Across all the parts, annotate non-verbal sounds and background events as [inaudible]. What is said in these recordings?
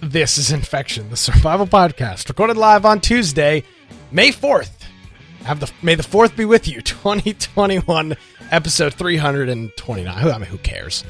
This is Infection, the survival podcast, recorded live on Tuesday, May 4th. Have the May the 4th be with you, [laughs] 2021, episode 329. I mean, who cares?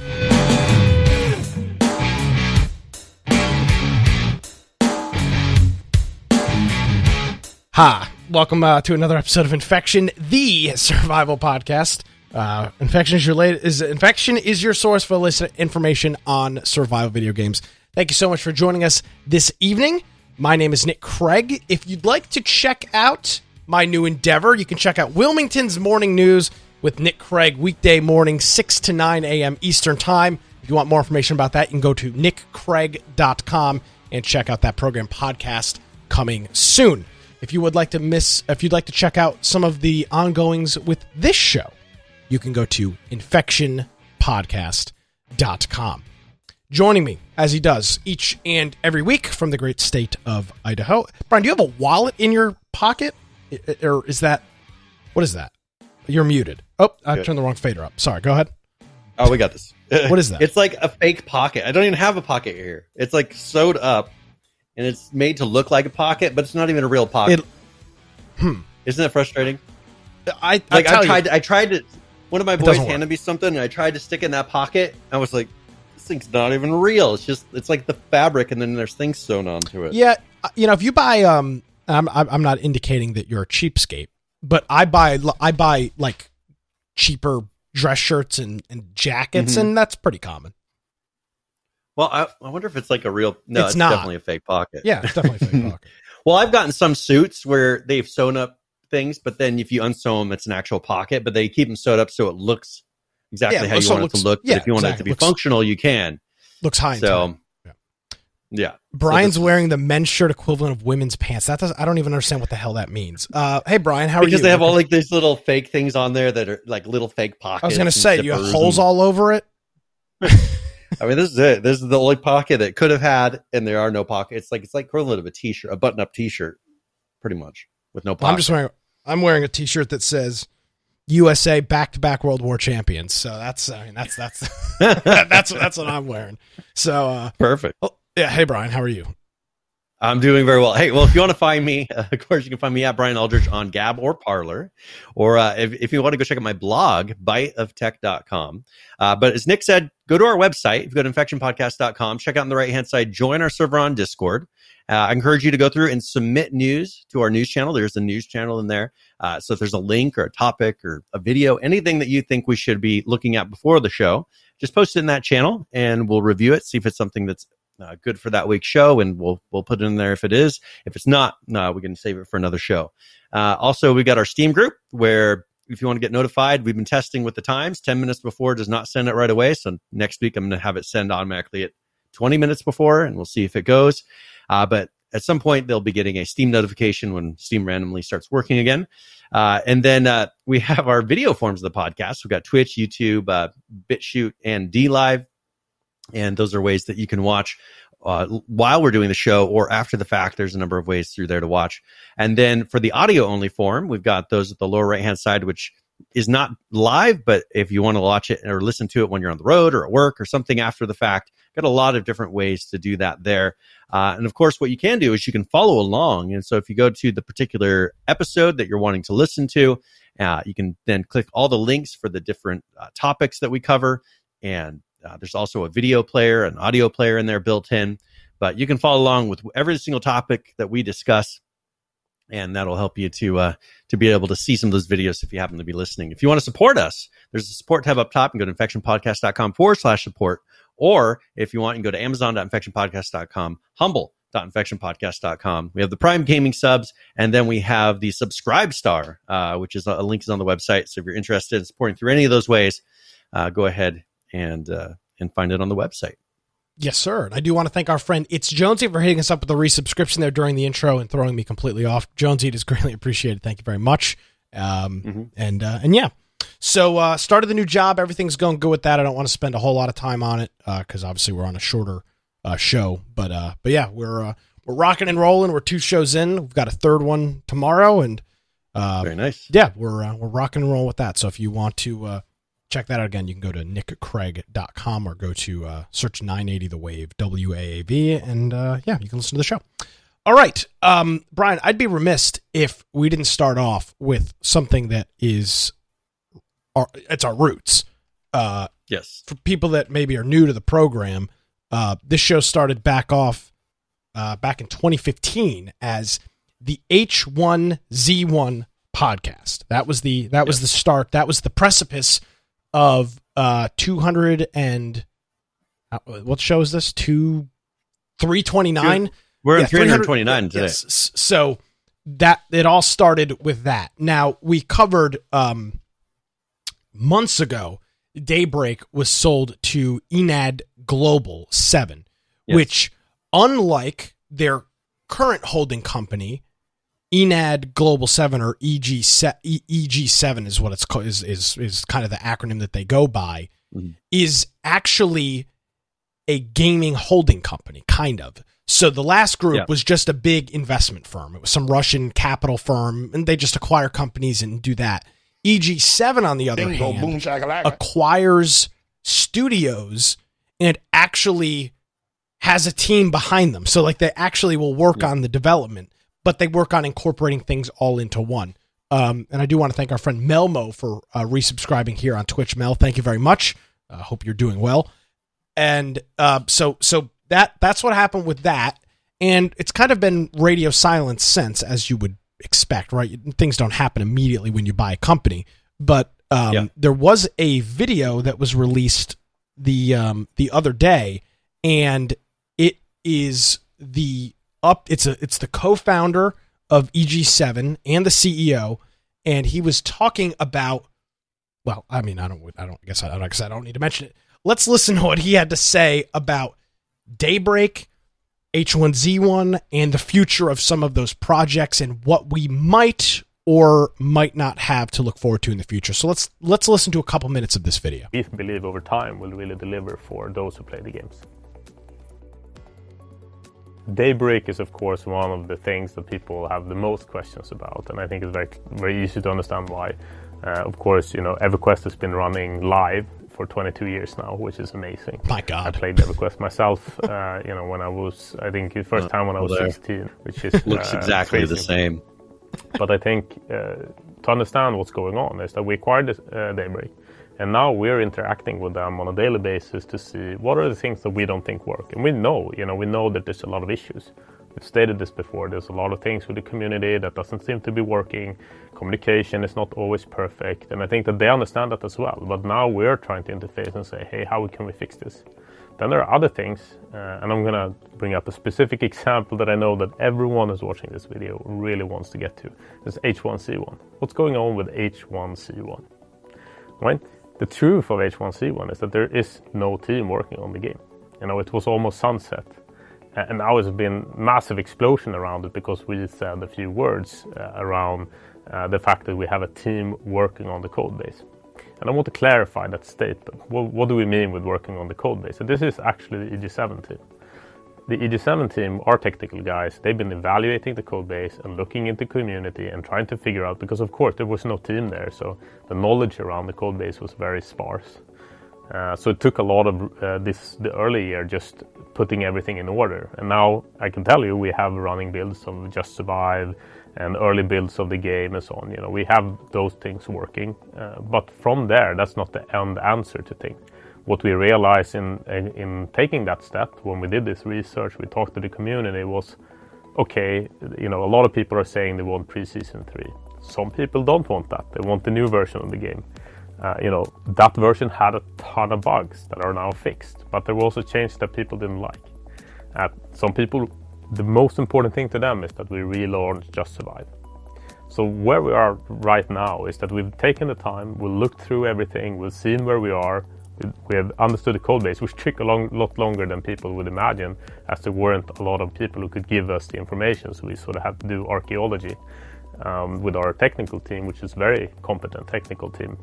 Hi, welcome uh, to another episode of Infection, the survival podcast. Uh, infection is your late, is infection is your source for illicit information on survival video games. Thank you so much for joining us this evening. My name is Nick Craig. If you'd like to check out my new endeavor, you can check out Wilmington's Morning News with Nick Craig weekday morning 6 to 9 a.m. Eastern Time. If you want more information about that, you can go to nickcraig.com and check out that program podcast coming soon. If you would like to miss, if you'd like to check out some of the ongoings with this show, you can go to infectionpodcast.com. Joining me, as he does each and every week from the great state of Idaho. Brian, do you have a wallet in your pocket? I- I- Or is that, what is that? You're muted. Oh, I Good. turned the wrong fader up. Sorry, go ahead. Oh, we got this. [laughs] What is that? It's like a fake pocket. I don't even have a pocket here. It's like sewed up, and it's made to look like a pocket, but it's not even a real pocket. It- Hmm. Isn't that frustrating? I, Like I, I, tried. I tried to. One of my boys handed me something, and I tried to stick it in that pocket. I was like, "This thing's not even real. It's just. It's like the fabric, and then there's things sewn onto it." Yeah, uh, you know, if you buy, um, I'm I'm not indicating that you're a cheapskate, but I buy I buy like cheaper dress shirts and and jackets, Mhm. and that's pretty common. Well, I, I wonder if it's like a real. No, It's it's, definitely a fake pocket. Yeah, it's definitely fake [laughs] pocket. Well, I've gotten some suits where they've sewn up things, but then if you unsew them, it's an actual pocket. But they keep them sewed up so it looks exactly Yeah, how you so want it to look. yeah, but if you want it to be Looks- functional, you can. Looks high. So, yeah. Yeah. Brian's is- wearing the men's shirt equivalent of women's pants. That does I don't even understand what the hell that means. Uh, hey Brian, how are you? because they have all like these little fake things on there that are like little fake pockets. I was gonna say, you have holes and- all over it. [laughs] I mean, this is it. This is the only pocket that could have had, and there are no pockets. It's like it's like equivalent of a t-shirt, a button-up t-shirt, pretty much with no pocket. I'm just wearing I'm wearing a T-shirt that says USA back to back World War champions. So that's I mean that's that's [laughs] that's that's what I'm wearing. So uh, perfect. oh, yeah, hey Brian, how are you? I'm doing very well. Hey, well, if you want to find me, uh, [laughs] of course, you can find me at Brian Aldridge on Gab or Parler. Or uh, if, if you want to go check out my blog, biteoftech.com. Uh, but as Nick said, go to our website. If you go to infectionpodcast.com, check out on the right hand side, join our server on Discord. Uh, I encourage you to go through and submit news to our news channel. There's a news channel in there. Uh, so if there's a link or a topic or a video, anything that you think we should be looking at before the show, just post it in that channel and we'll review it, see if it's something that's uh, good for that week's show, and we'll we'll put it in there if it is. If it's not, no, we can save it for another show. Uh, also, we got our Steam group where if you want to get notified, we've been testing with the times. Ten minutes before does not send it right away. So next week I'm going to have it send automatically at 20 minutes before, and we'll see if it goes. Uh, but at some point they'll be getting a Steam notification when Steam randomly starts working again. Uh, and then uh, we have our video forms of the podcast. We've got Twitch, YouTube, uh, BitChute, and D Live. And those are ways that you can watch uh, while we're doing the show or after the fact. There's a number of ways through there to watch. And then for the audio only form, we've got those at the lower right hand side, which is not live, but if you want to watch it or listen to it when you're on the road or at work or something after the fact, got a lot of different ways to do that there. Uh, and of course, what you can do is you can follow along. And so if you go to the particular episode that you're wanting to listen to, uh, you can then click all the links for the different uh, topics that we cover. And uh, there's also a video player, an audio player in there built in. But you can follow along with every single topic that we discuss and that'll help you to uh, to be able to see some of those videos if you happen to be listening. If you want to support us, there's a support tab up top and go to infectionpodcast.com forward slash support. Or if you want, you can go to amazon.infectionpodcast.com, humble.infectionpodcast.com. We have the Prime Gaming subs, and then we have the Subscribe Star, uh, which is a, a link is on the website. So if you're interested in supporting through any of those ways, uh, go ahead and uh, and find it on the website. Yes, sir. I do want to thank our friend It's Jonesy for hitting us up with a resubscription there during the intro and throwing me completely off. Jonesy, it is [laughs] greatly appreciated. Thank you very much. Um, Mhm. And uh, and yeah, so uh, started the new job. Everything's going good with that. I don't want to spend a whole lot of time on it because obviously we're on a shorter uh, show. But uh, but yeah, we're uh, we're rocking and rolling. We're two shows in. We've got a third one tomorrow, and uh, Very nice. yeah, we're uh, we're rocking and rolling with that. So if you want to uh, check that out again, you can go to nickcraig.com or go to uh, search 980 The Wave, W A A V, and uh, yeah, you can listen to the show. All right. Um, Brian, I'd be remiss if we didn't start off with something that is our, it's our roots. Uh, yes. For people that maybe are new to the program, uh, this show started back off uh, back in 2015 as the H1Z1 podcast. That was the that was the start. That was the precipice of uh 200 and uh, what show is this? 2 329. We're yeah, 329 today. Yes. So that it all started with that. Now, we covered um months ago Daybreak was sold to Enad Global 7, yes. which unlike their current holding company Enad Global Seven or EG EG Seven is what it's called is is is kind of the acronym that they go by mm-hmm. is actually a gaming holding company, kind of. So the last group yeah. was just a big investment firm. It was some Russian capital firm, and they just acquire companies and do that. EG7, on the other Bingo, hand, boom, acquires studios and actually has a team behind them. So like they actually will work yeah. on the development but they work on incorporating things all into one. Um, and I do want to thank our friend Melmo for uh, resubscribing here on Twitch. Mel, thank you very much. I uh, hope you're doing well. And uh, so, so that that's what happened with that, and it's kind of been radio silence since, as you would expect, right? Things don't happen immediately when you buy a company, but um, yeah. there was a video that was released the um, the other day, and it is the up. It's a it's the co-founder of EG7 and the CEO, and he was talking about. Well, I mean, I don't, I don't I guess I, I guess I don't need to mention it. Let's listen to what he had to say about Daybreak, H1Z1, and the future of some of those projects and what we might or might not have to look forward to in the future. So let's let's listen to a couple minutes of this video. We believe over time will really deliver for those who play the games. Daybreak is, of course, one of the things that people have the most questions about, and I think it's very, very easy to understand why. Uh, of course, you know, EverQuest has been running live for 22 years now, which is amazing. My God, I played EverQuest myself. [laughs] Uh, you know, when I was, I think, the first time when I was 16, which is [laughs] looks uh, exactly crazy. the same. but I think uh, to understand what's going on is that we acquired this, uh, Daybreak and now we're interacting with them on a daily basis to see what are the things that we don't think work. And we know, you know, we know that there's a lot of issues. We've stated this before. There's a lot of things with the community that doesn't seem to be working. Communication is not always perfect. And I think that they understand that as well. But now we're trying to interface and say, hey, how can we fix this? Then there are other things, uh, and I'm going to bring up a specific [laughs] example that I know that everyone who's watching this video really wants to get to. It's H1Z1. What's going on with H1Z1? Right? The truth of H1Z1 is that there is no team working on the game. You know, it was almost sunset. And now it's been massive explosion around it because we said a few words uh, around uh, the fact that we have a team working on the code base. And I want to clarify that statement. What, what do we mean with working on the code base? So this is actually the EG7 team the EG7 team, our technical guys, they've been evaluating the code base and looking into community and trying to figure out because of course there was no team there, so the knowledge around the code base was very sparse. Uh, so it took a lot of uh, this the early year just putting everything in order. And now I can tell you we have running builds of Just Survive and early builds of the game and so on. You know we have those things working, uh, but from there that's not the end answer to things what we realized in, in, in taking that step when we did this research, we talked to the community was, okay, you know, a lot of people are saying they want pre-season three. Some people don't want that. They want the new version of the game. Uh, you know, that version had a ton of bugs that are now fixed, but there were also changes that people didn't like. Uh, some people, the most important thing to them is that we relaunch Just Survive. So where we are right now is that we've taken the time, we've looked through everything, we've seen where we are, we have understood the code base, which took a long, lot longer than people would imagine, as there weren't a lot of people who could give us the information. So we sort of had to do archaeology um, with our technical team, which is very competent technical team.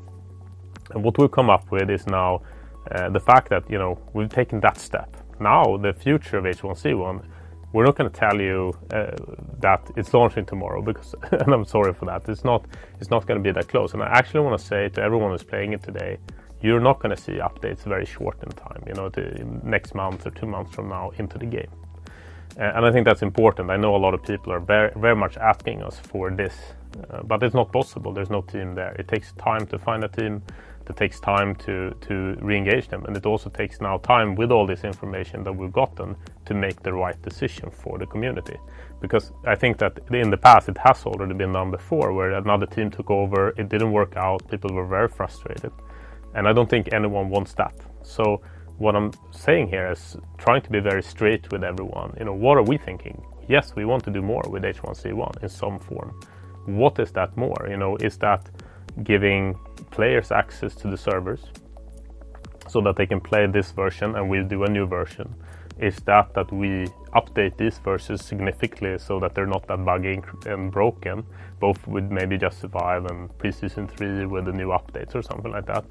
And what we've come up with is now uh, the fact that you know we've taken that step. Now the future of H1Z1, we're not going to tell you uh, that it's launching tomorrow because, [laughs] and I'm sorry for that. It's not. It's not going to be that close. And I actually want to say to everyone who's playing it today you're not going to see updates very short in time, you know, the next month or two months from now into the game. Uh, and I think that's important. I know a lot of people are very, very much asking us for this, uh, but it's not possible. There's no team there. It takes time to find a team. It takes time to, to re-engage them, and it also takes now time with all this information that we've gotten to make the right decision for the community. Because I think that in the past it has already been done before, where another team took over, it didn't work out, people were very frustrated, and I don't think anyone wants that. So what I'm saying here is trying to be very straight with everyone. You know, what are we thinking? Yes, we want to do more with H1Z1 in some form. What is that more? You know, is that giving players access to the servers so that they can play this version and we'll do a new version? Is that that we update these versions significantly so that they're not that buggy and broken, both with maybe Just Survive and Preseason 3 with the new updates or something like that?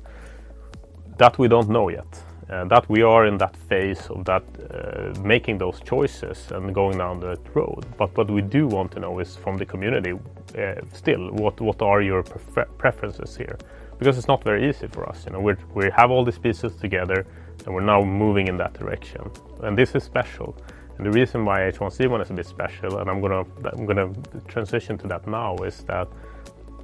That we don't know yet uh, that we are in that phase of that uh, making those choices and going down that road. But what we do want to know is from the community uh, still what what are your prefer- preferences here? Because it's not very easy for us. You know, we we have all these pieces together and we're now moving in that direction. And this is special. And the reason why H1Z1 is a bit special, and I'm gonna I'm gonna transition to that now, is that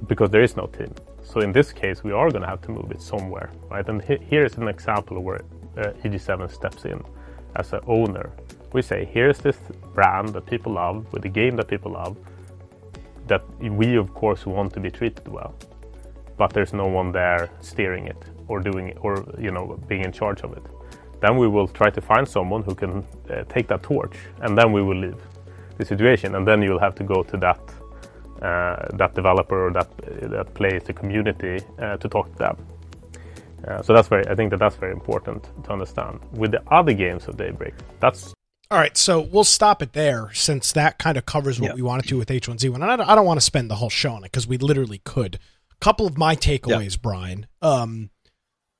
because there is no team. So in this case, we are going to have to move it somewhere, right? And he- here is an example where uh, EG7 steps in as an owner. We say, here's this brand that people love, with a game that people love, that we of course want to be treated well, but there's no one there steering it or doing it or you know being in charge of it. Then we will try to find someone who can uh, take that torch, and then we will leave the situation, and then you'll have to go to that that developer or that that plays the community uh, to talk to them. Uh, so that's very. I think that that's very important to understand. With the other games of Daybreak, that's all right. So we'll stop it there since that kind of covers what we wanted to with H1Z1. And I don't, I don't want to spend the whole show on it because we literally could. A couple of my takeaways, Brian. Um,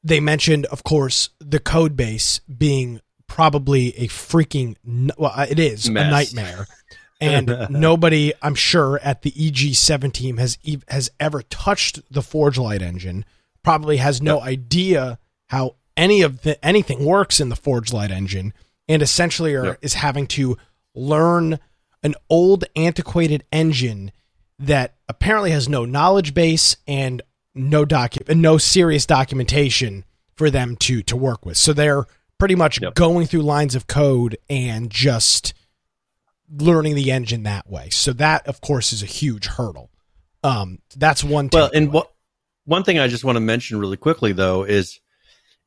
they mentioned, of course, the code base being probably a freaking well, it is Mess. a nightmare. And [laughs] nobody, I'm sure, at the EG7 team has has ever touched the Forge Light engine probably has no yep. idea how any of the anything works in the Forge Light engine, and essentially are, yep. is having to learn an old antiquated engine that apparently has no knowledge base and no docu- no serious documentation for them to to work with. So they're pretty much yep. going through lines of code and just learning the engine that way. So that of course is a huge hurdle. Um, that's one. Well, and what one thing I just want to mention really quickly though is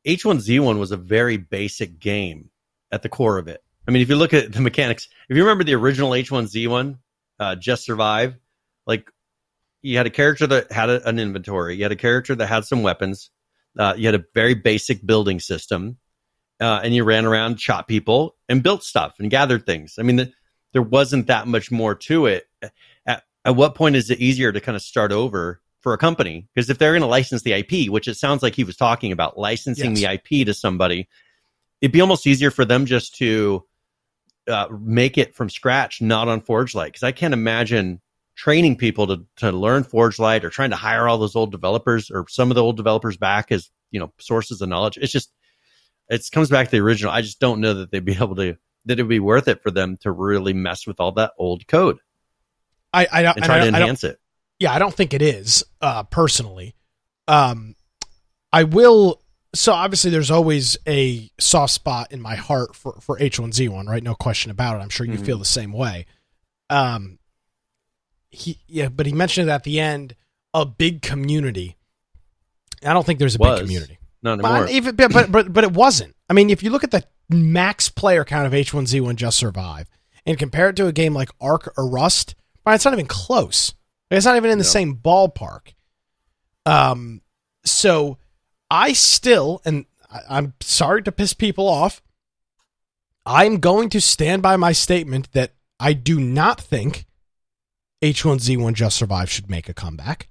H1Z1 was a very basic game at the core of it. I mean, if you look at the mechanics, if you remember the original H1Z1, uh, Just Survive, like you had a character that had a, an inventory, you had a character that had some weapons, uh, you had a very basic building system, uh, and you ran around, shot people, and built stuff and gathered things. I mean, the, there wasn't that much more to it. At, at what point is it easier to kind of start over for a company because if they're going to license the IP, which it sounds like he was talking about licensing yes. the IP to somebody, it'd be almost easier for them just to uh, make it from scratch, not on Forge Light. Because I can't imagine training people to to learn Forge Light or trying to hire all those old developers or some of the old developers back as you know sources of knowledge. It's just it comes back to the original. I just don't know that they'd be [laughs] able to that it'd be worth it for them to really mess with all that old code. I I, and try I, to enhance it. Yeah, I don't think it is uh, personally. Um, I will. So obviously, there's always a soft spot in my heart for for H1Z1, right? No question about it. I'm sure you mm-hmm. feel the same way. Um, he yeah, but he mentioned it at the end. A big community. I don't think there's a Was. big community. Not anymore. But, even, but, but but it wasn't. I mean, if you look at the max player count of H1Z1 Just Survive and compare it to a game like Ark or Rust, it's not even close. It's not even in the no. same ballpark. Um, so I still, and I'm sorry to piss people off, I'm going to stand by my statement that I do not think H1Z1 Just Survive should make a comeback.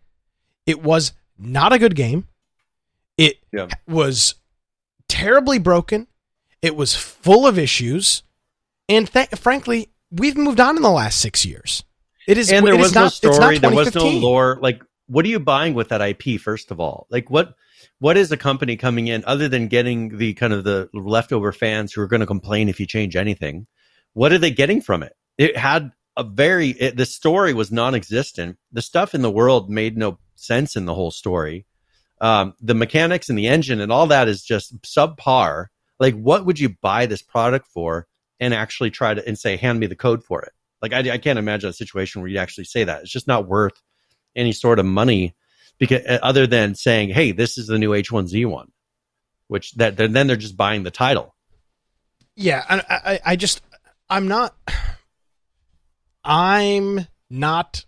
It was not a good game. It yeah. was terribly broken. It was full of issues. And th- frankly, we've moved on in the last six years. It is, and there was no story. There was no lore. Like, what are you buying with that IP? First of all, like what what is a company coming in other than getting the kind of the leftover fans who are going to complain if you change anything? What are they getting from it? It had a very it, the story was non-existent. The stuff in the world made no sense in the whole story. Um, the mechanics and the engine and all that is just subpar. Like, what would you buy this product for and actually try to and say, hand me the code for it? Like, I, I can't imagine a situation where you'd actually say that. It's just not worth any sort of money because uh, other than saying, "Hey, this is the new H1Z1," which that then they're just buying the title. Yeah, I, I, I just I'm not. I'm not.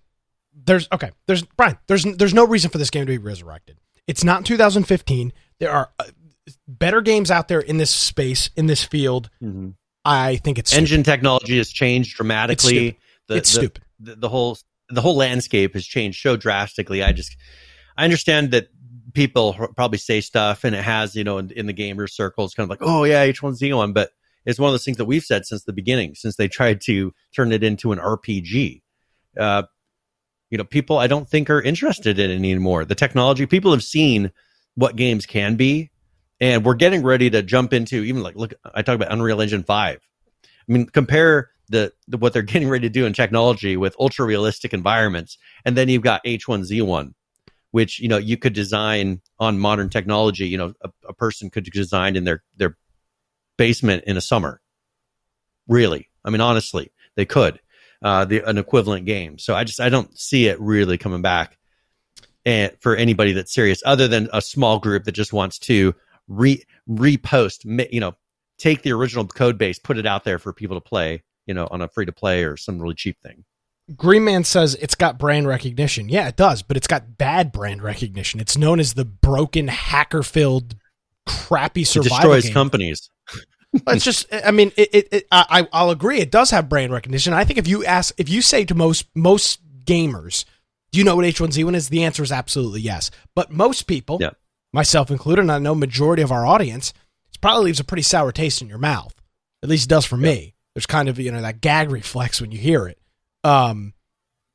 There's okay. There's Brian. There's there's no reason for this game to be resurrected. It's not 2015. There are uh, better games out there in this space in this field. Mm-hmm. I think it's engine technology has changed dramatically. It's stupid. The, it's the, stupid. The, the, whole the whole landscape has changed so drastically. I just I understand that people probably say stuff and it has you know in, in the gamer circles kind of like oh yeah H1Z1, but it's one of those things that we've said since the beginning, since they tried to turn it into an RPG. Uh, you know, people I don't think are interested in it anymore. The technology, people have seen what games can be, and we're getting ready to jump into even like look. I talk about Unreal Engine five. I mean, compare the, the what they're [laughs] getting ready to do in technology with ultra realistic environments, and then you've got H1Z1, which you know you could design on modern technology. You know, a, a person could design in their their basement in a summer. Really, I mean, honestly, they could uh, the an equivalent game. So I just I don't see it really coming back, and for anybody that's serious, other than a small group that just wants to re repost, you know, take the original code base, put it out there for people to play, you know, on a free to play or some really cheap thing. Green Man says it's got brand recognition. Yeah, it does, but it's got bad brand recognition. It's known as the broken hacker filled crappy survival it destroys game. companies [laughs] it's just, I mean, it, it, it, I, I'll agree. It does have brand recognition. I think if you ask, if you say to most most gamers, do you know what H1Z1 is? The answer is absolutely yes. But most people, yeah. Myself included, and I know majority of our audience, it probably leaves a pretty sour taste in your mouth. At least it does for yeah. me. There's kind of you know that gag reflex when you hear it. Um,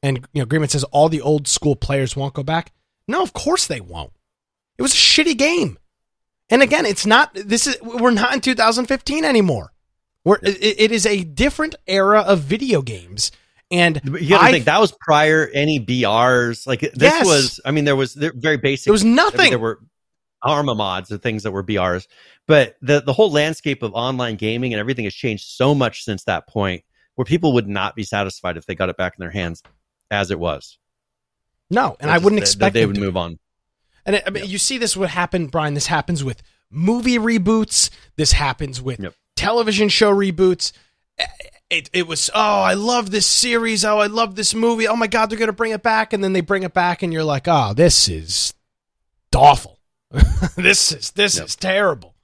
and you know, Agreement says all the old school players won't go back. No, of course they won't. It was a shitty game. And again, it's not this is we're not in 2015 anymore. We're it, it is a different era of video games. And you got to think that was prior any BRs. Like this yes. was, I mean, there was very basic. There was nothing. I mean, there were Arma mods and things that were BRs, but the the whole landscape of online gaming and everything has changed so much since that point, where people would not be satisfied if they got it back in their hands as it was. No, and I wouldn't expect they would move on. And it, I mean, yep. you see this would happen, Brian. This happens with movie reboots. This happens with yep. television show reboots. It, it was oh I love this series oh I love this movie oh my god they're gonna bring it back and then they bring it back and you're like oh this is awful [laughs] this is this yep. is terrible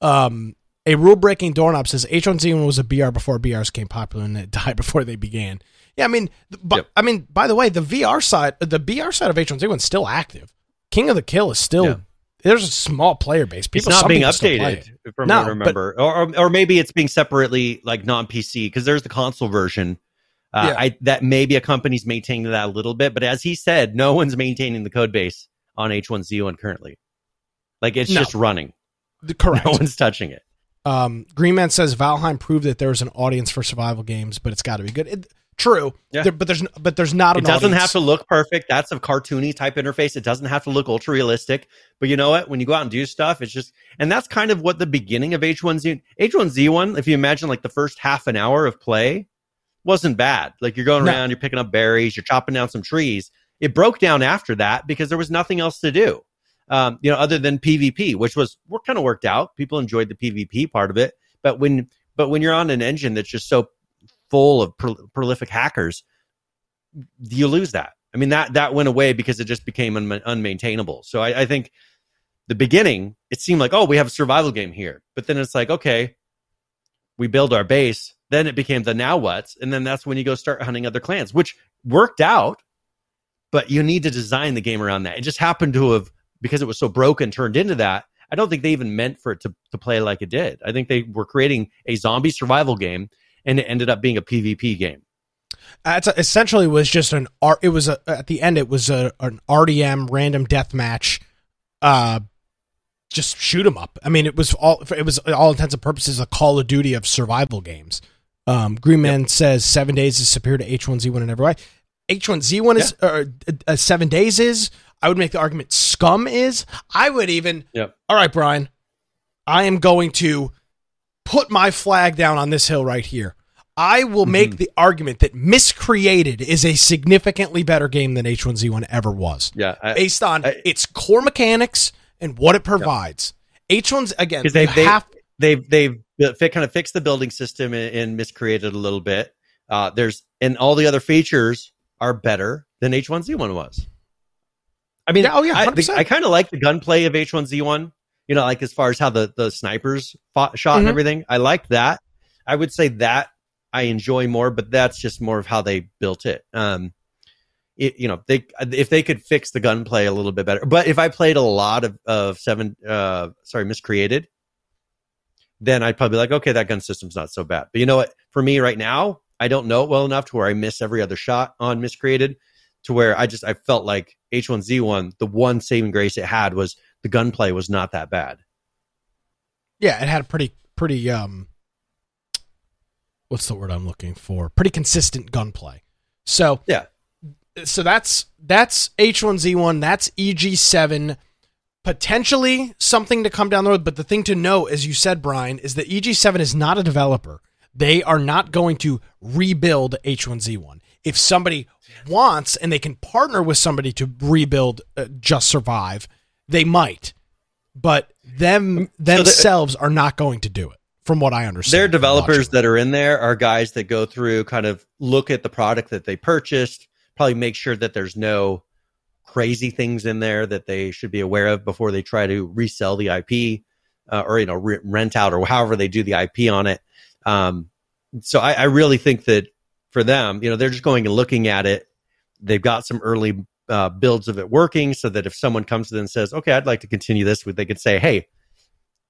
um a rule breaking doorknob says H1Z1 was a BR before BRs became popular and it [laughs] died before they began yeah I mean but yep. I mean by the way the VR side the BR side of H1Z1 is still active King of the Kill is still yeah. there's a small player base. People it's not being updated from no, what I remember, but, or, or maybe it's being separately like non PC because there's the console version. Uh, yeah. I, that maybe a company's maintaining that a little bit, but as he said, no one's maintaining the code base on H1Z1 currently. Like it's no. just running. Correct. No one's touching it. Um, Greenman says Valheim proved that there's an audience for survival games, but it's got to be good. It, True, yeah. There, but there's but there's not. It doesn't audience. have to look perfect. That's a cartoony type interface. It doesn't have to look ultra realistic. But you know what? When you go out and do stuff, it's just and that's kind of what the beginning of H1Z H1Z1. If you imagine like the first half an hour of play, wasn't bad. Like you're going around, no. you're picking up berries, you're chopping down some trees. It broke down after that because there was nothing else to do. Um, you know, other than PvP, which was kind of worked out. People enjoyed the PvP part of it, but when but when you're on an engine that's just so full of pro- prolific hackers, you lose that. I mean that that went away because it just became un- unmaintainable. So I, I think the beginning it seemed like oh we have a survival game here, but then it's like okay we build our base. Then it became the now what's, and then that's when you go start hunting other clans, which worked out. But you need to design the game around that. It just happened to have because it was so broken turned into that. I don't think they even meant for it to, to play like it did. I think they were creating a zombie survival game and it ended up being a PvP game. It's essentially was just an art. It was a, at the end. It was a, an RDM random death match, uh, just shoot 'em up. I mean, it was all it was all intents and purposes a Call of Duty of survival games. Um, Green Man yep. says seven days is superior to H1Z1 in every way. H1Z1 is yeah. uh, uh, seven days is. I would make the argument Scum is. I would even. Yep. All right, Brian. I am going to put my flag down on this hill right here. I will make mm-hmm. the argument that Miscreated is a significantly better game than H1Z1 ever was. Yeah, I, based on I, its core mechanics and what it provides. Yeah. H1's again because they they have, they've they've kind of fixed the building system and, and miscreated a little bit. Uh, there's and all the other features are better than H1Z1 was. I mean, yeah, oh yeah, 100%. I, I kind of like the gunplay of H1Z1. You know, like as far as how the the snipers fought, shot mm-hmm. and everything. I like that. I would say that I enjoy more, but that's just more of how they built it. Um, it, you know, they if they could fix the gunplay a little bit better. But if I played a lot of of seven, uh, sorry, miscreated, then I'd probably be like, okay, that gun system's not so bad. But you know what? For me right now, I don't know it well enough to where I miss every other shot on miscreated to where I just I felt like H1Z1, the one saving grace it had was the gunplay was not that bad. Yeah, it had a pretty pretty um what's the word I'm looking for? Pretty consistent gunplay. So yeah, so that's that's H1Z1. That's EG7. Potentially something to come down the road, but the thing to know, as you said, Brian, is that EG7 is not a developer. They are not going to rebuild H1Z1. If somebody wants and they can partner with somebody to rebuild uh, Just Survive, they might. But them themselves so the, are not going to do it from what I understand. Their developers that are in there are guys that go through kind of look at the product that they purchased, probably make sure that there's no crazy things in there that they should be aware of before they try to resell the IP uh, or you know re- rent out or however they do the IP on it. Um, so I, I really think that for them, you know, they're just going and looking at it. They've got some early uh, builds of it working, so that if someone comes to them and says, "Okay, I'd like to continue this," they could say, "Hey,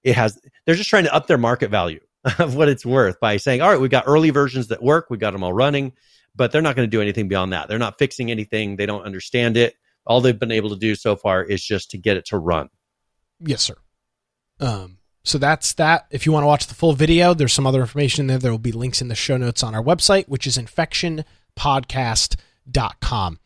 it has they're just trying to up their market value [laughs] of what it's worth by saying, all right, we've got early versions that work, we got them all running, but they're not going to do anything beyond that. They're not fixing anything, they don't understand it. All they've been able to do so far is just to get it to run. Yes, sir. Um, so that's that. If you want to watch the full video, there's some other information there. There will be links in the show notes on our website, which is infectionpodcast.com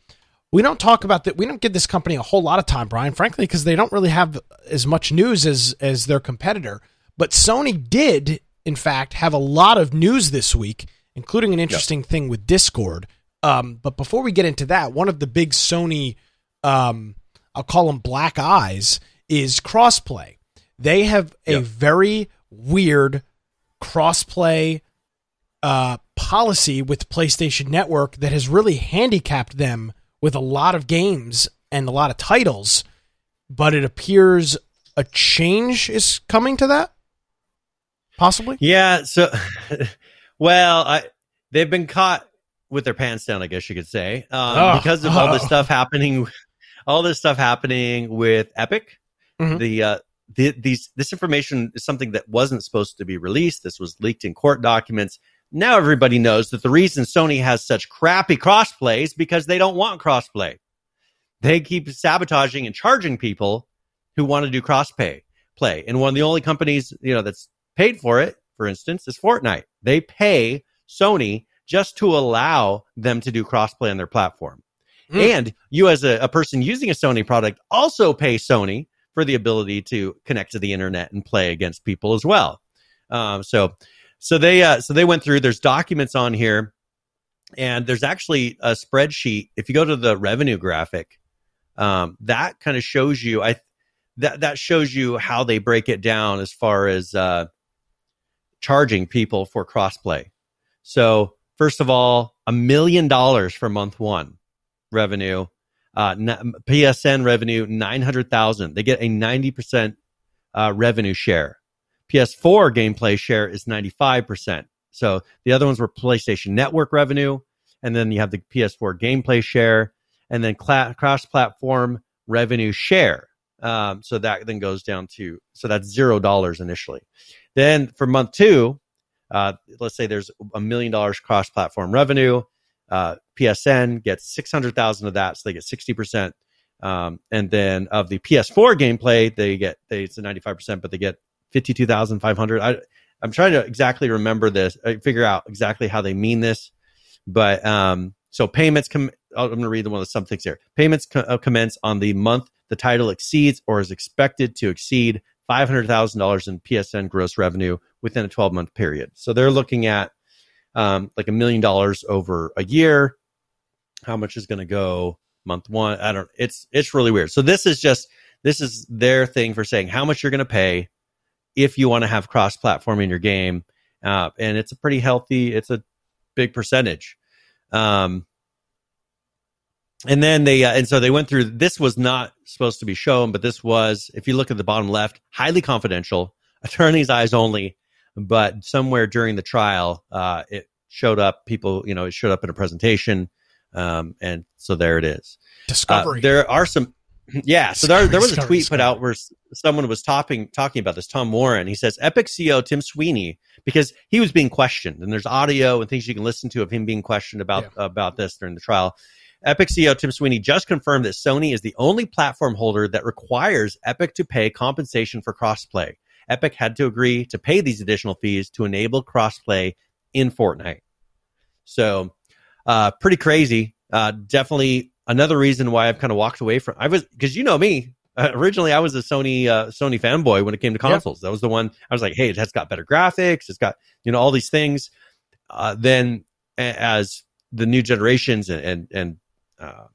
we don't talk about that. We don't give this company a whole lot of time, Brian, frankly, because they don't really have as much news as as their competitor. But Sony did, in fact, have a lot of news this week, including an interesting yep. thing with Discord. Um, but before we get into that, one of the big Sony, um, I'll call them black eyes, is crossplay. They have a yep. very weird crossplay uh, policy with PlayStation Network that has really handicapped them with a lot of games and a lot of titles, but it appears a change is coming to that. Possibly. Yeah. So, [laughs] well, I they've been caught with their pants down, I guess you could say, um, oh, because of oh. all this [laughs] stuff happening, all this stuff happening with Epic. Mm-hmm. The uh, the, these this information is something that wasn't supposed to be released. This was leaked in court documents now everybody knows that the reason Sony has such crappy crossplay is because they don't want crossplay. They keep sabotaging and charging people who want to do crossplay play. And one of the only companies, you know, that's paid for it, for instance, is Fortnite. They pay Sony just to allow them to do crossplay on their platform. Mm. And you as a, a person using a Sony product also pay Sony for the ability to connect to the internet and play against people as well. Um, so so they uh, so they went through. There's documents on here, and there's actually a spreadsheet. If you go to the revenue graphic, um, that kind of shows you. I that that shows you how they break it down as far as uh, charging people for crossplay. So first of all, a million dollars for month one revenue. Uh, PSN revenue nine hundred thousand. They get a ninety percent uh, revenue share. PS4 gameplay share is 95%. So the other ones were PlayStation Network revenue, and then you have the PS4 gameplay share, and then cl- cross platform revenue share. Um, so that then goes down to, so that's zero dollars initially. Then for month two, uh, let's say there's a million dollars cross platform revenue. Uh, PSN gets 600,000 of that, so they get 60%. Um, and then of the PS4 gameplay, they get they, it's a 95%, but they get 52,500. I I'm trying to exactly remember this, uh, figure out exactly how they mean this, but um, so payments come. I'm going to read the one of the sub things here. Payments co- uh, commence on the month the title exceeds or is expected to exceed five hundred thousand dollars in PSN gross revenue within a 12 month period. So they're looking at um, like a million dollars over a year. How much is going to go month one? I don't. It's it's really weird. So this is just this is their thing for saying how much you're going to pay if you want to have cross platform in your game, uh, and it's a pretty healthy. It's a big percentage. Um, and then they uh, and so they went through. This was not supposed to be shown, but this was. If you look at the bottom left, highly confidential, attorney's eyes only. But somewhere during the trial, uh, it showed up. People, you know, it showed up in a presentation, um, and so there it is. Discovery. Uh, there are some [clears throat] yeah, so there, there was a tweet put out where someone was talking talking about this. Tom Warren, he says Epic CEO Tim Sweeney because he was being questioned, and there's audio and things you can listen to of him being questioned about yeah. about this during the trial. Epic CEO Tim Sweeney just confirmed that Sony is the only platform holder that requires Epic to pay compensation for crossplay. Epic had to agree to pay these additional fees to enable crossplay in Fortnite. So, uh, pretty crazy. Uh, definitely another reason why I've kind of walked away from. I was because you know me. Uh, originally, I was a Sony uh, Sony fanboy when it came to consoles. That was the one I was like, "Hey, it has got better graphics. It's got you know all these things." Uh, then, as the new generations and and, and uh,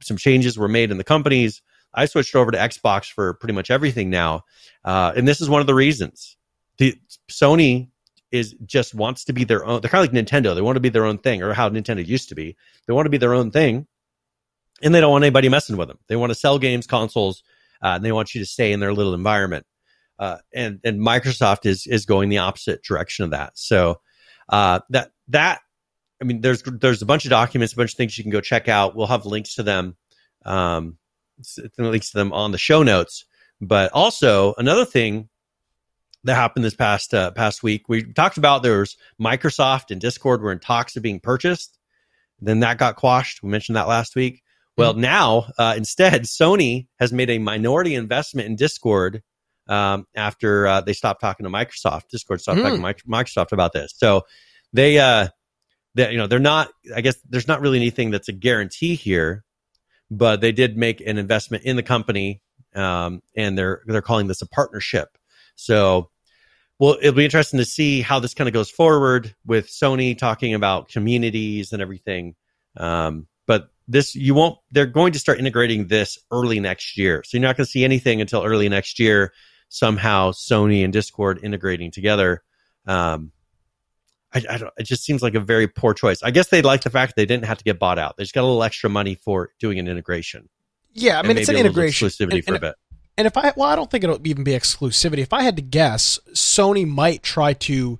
some changes were made in the companies, I switched over to Xbox for pretty much everything now. Uh, and this is one of the reasons. The Sony is just wants to be their own. They're kind of like Nintendo. They want to be their own thing, or how Nintendo used to be. They want to be their own thing, and they don't want anybody messing with them. They want to sell games, consoles, uh, and they want you to stay in their little environment. Uh, and and Microsoft is is going the opposite direction of that. So uh, that that I mean, there's there's a bunch of documents, a bunch of things you can go check out. We'll have links to them, um, links to them on the show notes. But also another thing that happened this past uh, past week, we talked about there was Microsoft and Discord were in talks of being purchased. Then that got quashed. We mentioned that last week. Well, mm-hmm. now uh, instead, Sony has made a minority investment in Discord um, after uh, they stopped talking to Microsoft. Discord stopped mm. talking to Microsoft about this. So they uh, that you know they're not i guess there's not really anything that's a guarantee here but they did make an investment in the company um, and they're they're calling this a partnership. So well it'll be interesting to see how this kind of goes forward with sony talking about communities and everything. Um, but this you won't they're going to start integrating this early next year. So you're not going to see anything until early next year somehow sony and discord integrating together. Um, I, I, don't. It just seems like a very poor choice. I guess they like the fact they didn't have to get bought out. They just got a little extra money for doing an integration. Yeah, I mean it's an integration exclusivity and, for and, a bit. And if I well, I don't think it'll even be exclusivity. If I had to guess, Sony might try to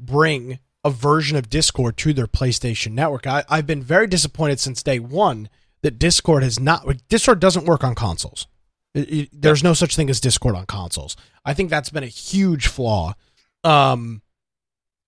bring a version of Discord to their PlayStation Network. I, I've been very disappointed since day one that Discord has not. Discord doesn't work on consoles. It, it, there's no such thing as Discord on consoles. I think that's been a huge flaw. Um,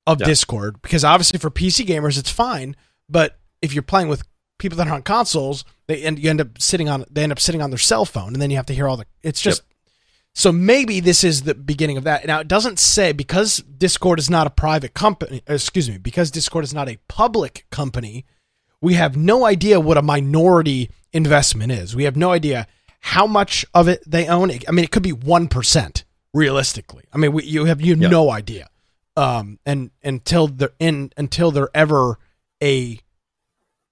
of yeah. Discord because obviously for PC gamers it's fine, but if you're playing with people that are on consoles, they end you end up sitting on they end up sitting on their cell phone, and then you have to hear all the. It's just yep. so maybe this is the beginning of that. Now it doesn't say because Discord is not a private company. Excuse me, because Discord is not a public company. We have no idea what a minority investment is. We have no idea how much of it they own. I mean, it could be one percent realistically. I mean, we, you have you have yep. no idea um, and until they're in until they're ever a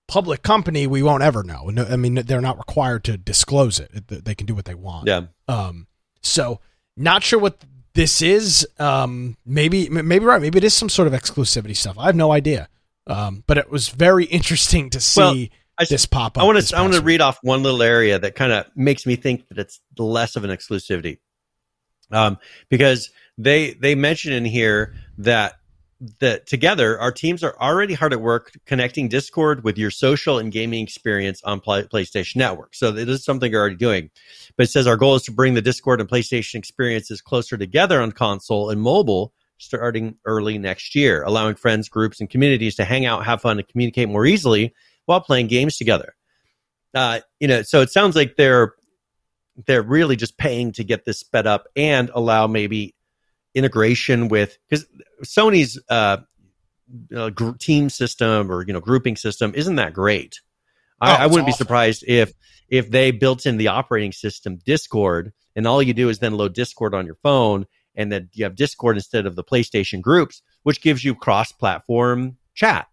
public company, we won't ever know. No, I mean, they're not required to disclose it. They can do what they want. Yeah. Um. So, not sure what this is. Um. Maybe, maybe right. Maybe it is some sort of exclusivity stuff. I have no idea. Um. But it was very interesting to see. Well, I, this pop up. I want to. I want to read off one little area that kind of makes me think that it's less of an exclusivity. Um. Because they they mention in here that that together our teams are already hard at work connecting discord with your social and gaming experience on Play- playstation network. So it is something you're already doing. But it says our goal is to bring the discord and playstation experiences closer together on console and mobile starting early next year allowing friends groups and communities to hang out have fun and communicate more easily while playing games together. Uh, you know, so it sounds like they're they're really just paying to get this sped up and allow maybe integration with because Sony's uh, uh, gr- team system or you know grouping system isn't that great. I, Oh, I wouldn't be surprised if if they built in the operating system Discord and all you do is then load Discord on your phone and then you have Discord instead of the PlayStation groups, which gives you cross-platform chat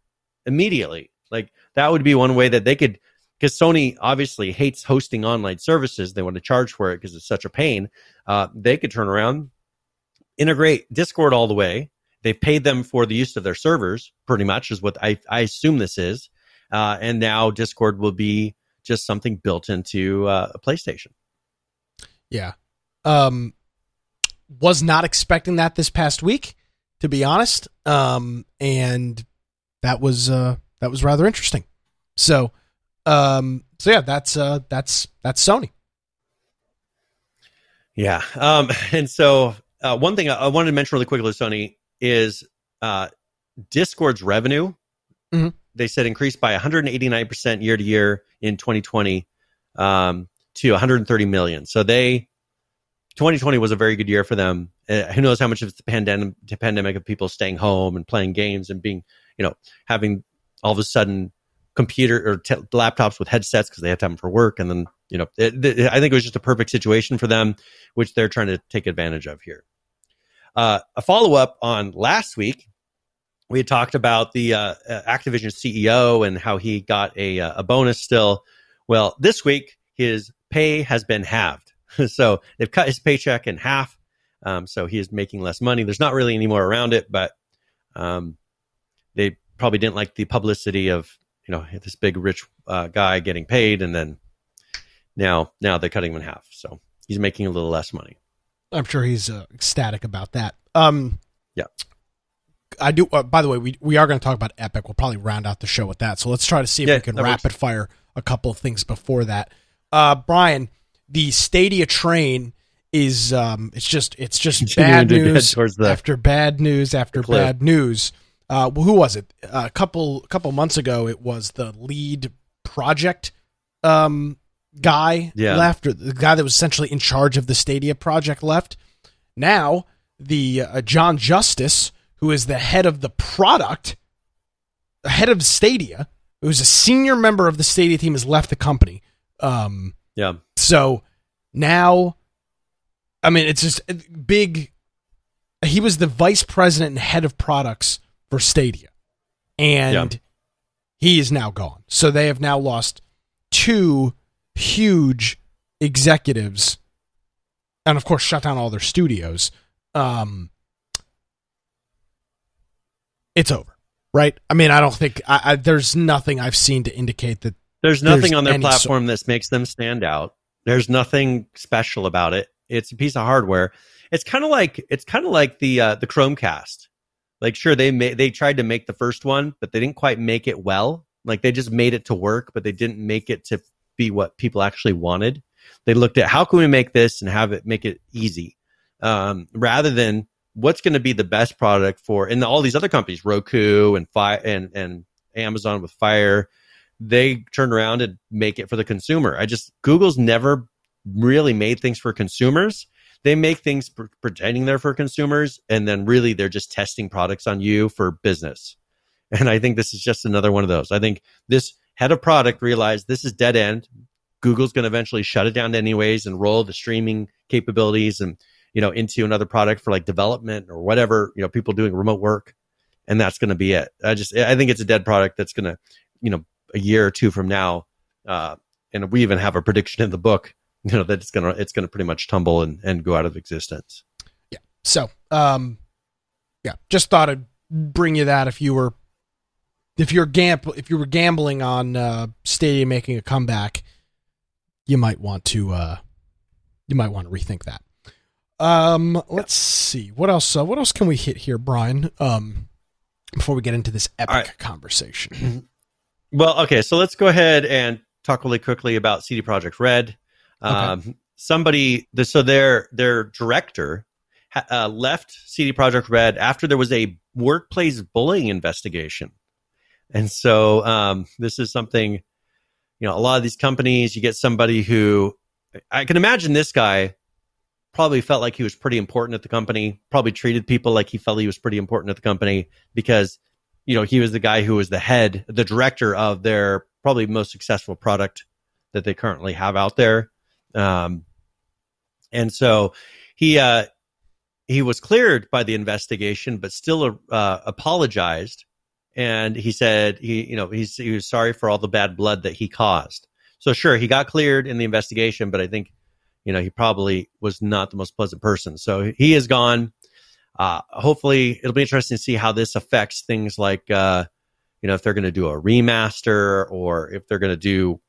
immediately. Like that would be one way that they could because Sony obviously hates hosting online services. They want to charge for it because it's such a pain. Uh, they could turn around, integrate Discord all the way. They've paid them for the use of their servers, pretty much, is what I, I assume this is. Uh, and now Discord will be just something built into uh, a PlayStation. Yeah. Um was not expecting that this past week, to be honest. Um and that was uh that was rather interesting. So um so yeah, that's uh that's that's Sony. Yeah. Um, [laughs] and so uh, one thing I, I wanted to mention really quickly Sony is uh, Discord's revenue. Mhm. They said increased by 189% year to year in 2020 um, to 130 million. So they 2020 was a very good year for them. Uh, who knows how much of it's the pandemic, the pandemic of people staying home and playing games and being, you know, having all of a sudden computer or t- laptops with headsets because they had time for work. And then, you know, it, it- I think it was just a perfect situation for them, which they're trying to take advantage of here. Uh, a follow up on last week, we had talked about the uh, uh, Activision CEO and how he got a, uh, a bonus still. Well, this week, his pay has been halved. [laughs] so they've cut his paycheck in half. Um, so he is making less money. There's not really any more around it, but um, they probably didn't like the publicity of you know this big rich uh, guy getting paid, and then now now they're cutting him in half. So he's making a little less money. I'm sure he's uh, ecstatic about that. Um Yeah. I do uh, by the way, we we are going to talk about Epic. We'll probably round out the show with that. So let's try to see if Yeah, we can that works. rapid fire a couple of things before that. Uh Brian, the Stadia train is um it's just it's just bad news after bad news after cliff. bad news. Uh, who was it? a couple couple months ago, it was the lead project um, guy Yeah. left, or the guy that was essentially in charge of the Stadia project left. Now, the uh, John Justice, who is the head of the product, the head of Stadia, who's a senior member of the Stadia team, has left the company. Um, Yeah, so now, I mean, it's just a big. He was the vice president and head of products for Stadia, and Yeah. he is now gone. So they have now lost two huge executives, and of course, shut down all their studios. Um, it's over, right? I mean, I don't think I, I, there's nothing I've seen to indicate that there's nothing There's on their platform that makes them stand out. There's nothing special about it. It's a piece of hardware. It's kind of like it's kind of like the uh, the Chromecast. Like, sure, they ma- they tried to make the first one, but they didn't quite make it well. Like, they just made it to work, but they didn't make it to be what people actually wanted. They looked at how can we make this and have it make it easy, um, rather than what's going to be the best product for. And all these other companies, Roku and Fire and and Amazon with Fire, they turn around and make it for the consumer. I just Google's never really made things for consumers. They make things pre- pretending they're for consumers, and then really they're just testing products on you for business. And I think this is just another one of those. I think this head of product realized this is dead end. Google's going to eventually shut it down anyways and roll the streaming capabilities and you know into another product for like development or whatever you know people doing remote work, and that's going to be it. I just I think it's a dead product that's going to you know a year or two from now, uh, and we even have a prediction in the book, you know, that it's gonna it's gonna pretty much tumble and, and go out of existence. Yeah so, um, yeah, just thought I'd bring you that if you were, if you're gamb- if you were gambling on uh, Stadia making a comeback, you might want to, uh, you might want to rethink that. Um, let's see what else. Uh, what else can we hit here, Brian? Um, before we get into this epic right. conversation. Well, okay, so let's go ahead and talk really quickly about CD Projekt Red. Um, Somebody, so their their director uh, left CD Projekt Red after there was a workplace bullying investigation, and so um, this is something, you know, a lot of these companies, you get somebody who I can imagine this guy probably felt like he was pretty important at the company, probably treated people like he felt he was pretty important at the company because, you know, he was the guy who was the head, the director of their probably most successful product that they currently have out there. Um, and so he, uh, he was cleared by the investigation, but still uh, apologized. And he said he, you know, he's, he was sorry for all the bad blood that he caused. So sure, he got cleared in the investigation, but I think you know, he probably was not the most pleasant person. So he is gone. Uh, hopefully, it'll be interesting to see how this affects things like, uh, you know, if they're going to do a remaster or if they're going to do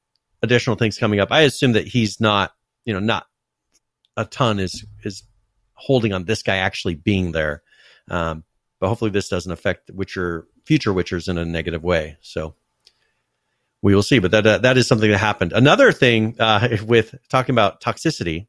additional things coming up. I assume that he's not, you know, not a ton is is holding on this guy actually being there. Um, but hopefully, this doesn't affect Witcher future Witchers in a negative way. So we will see. But that uh, that is something that happened. Another thing uh, [laughs] with talking about toxicity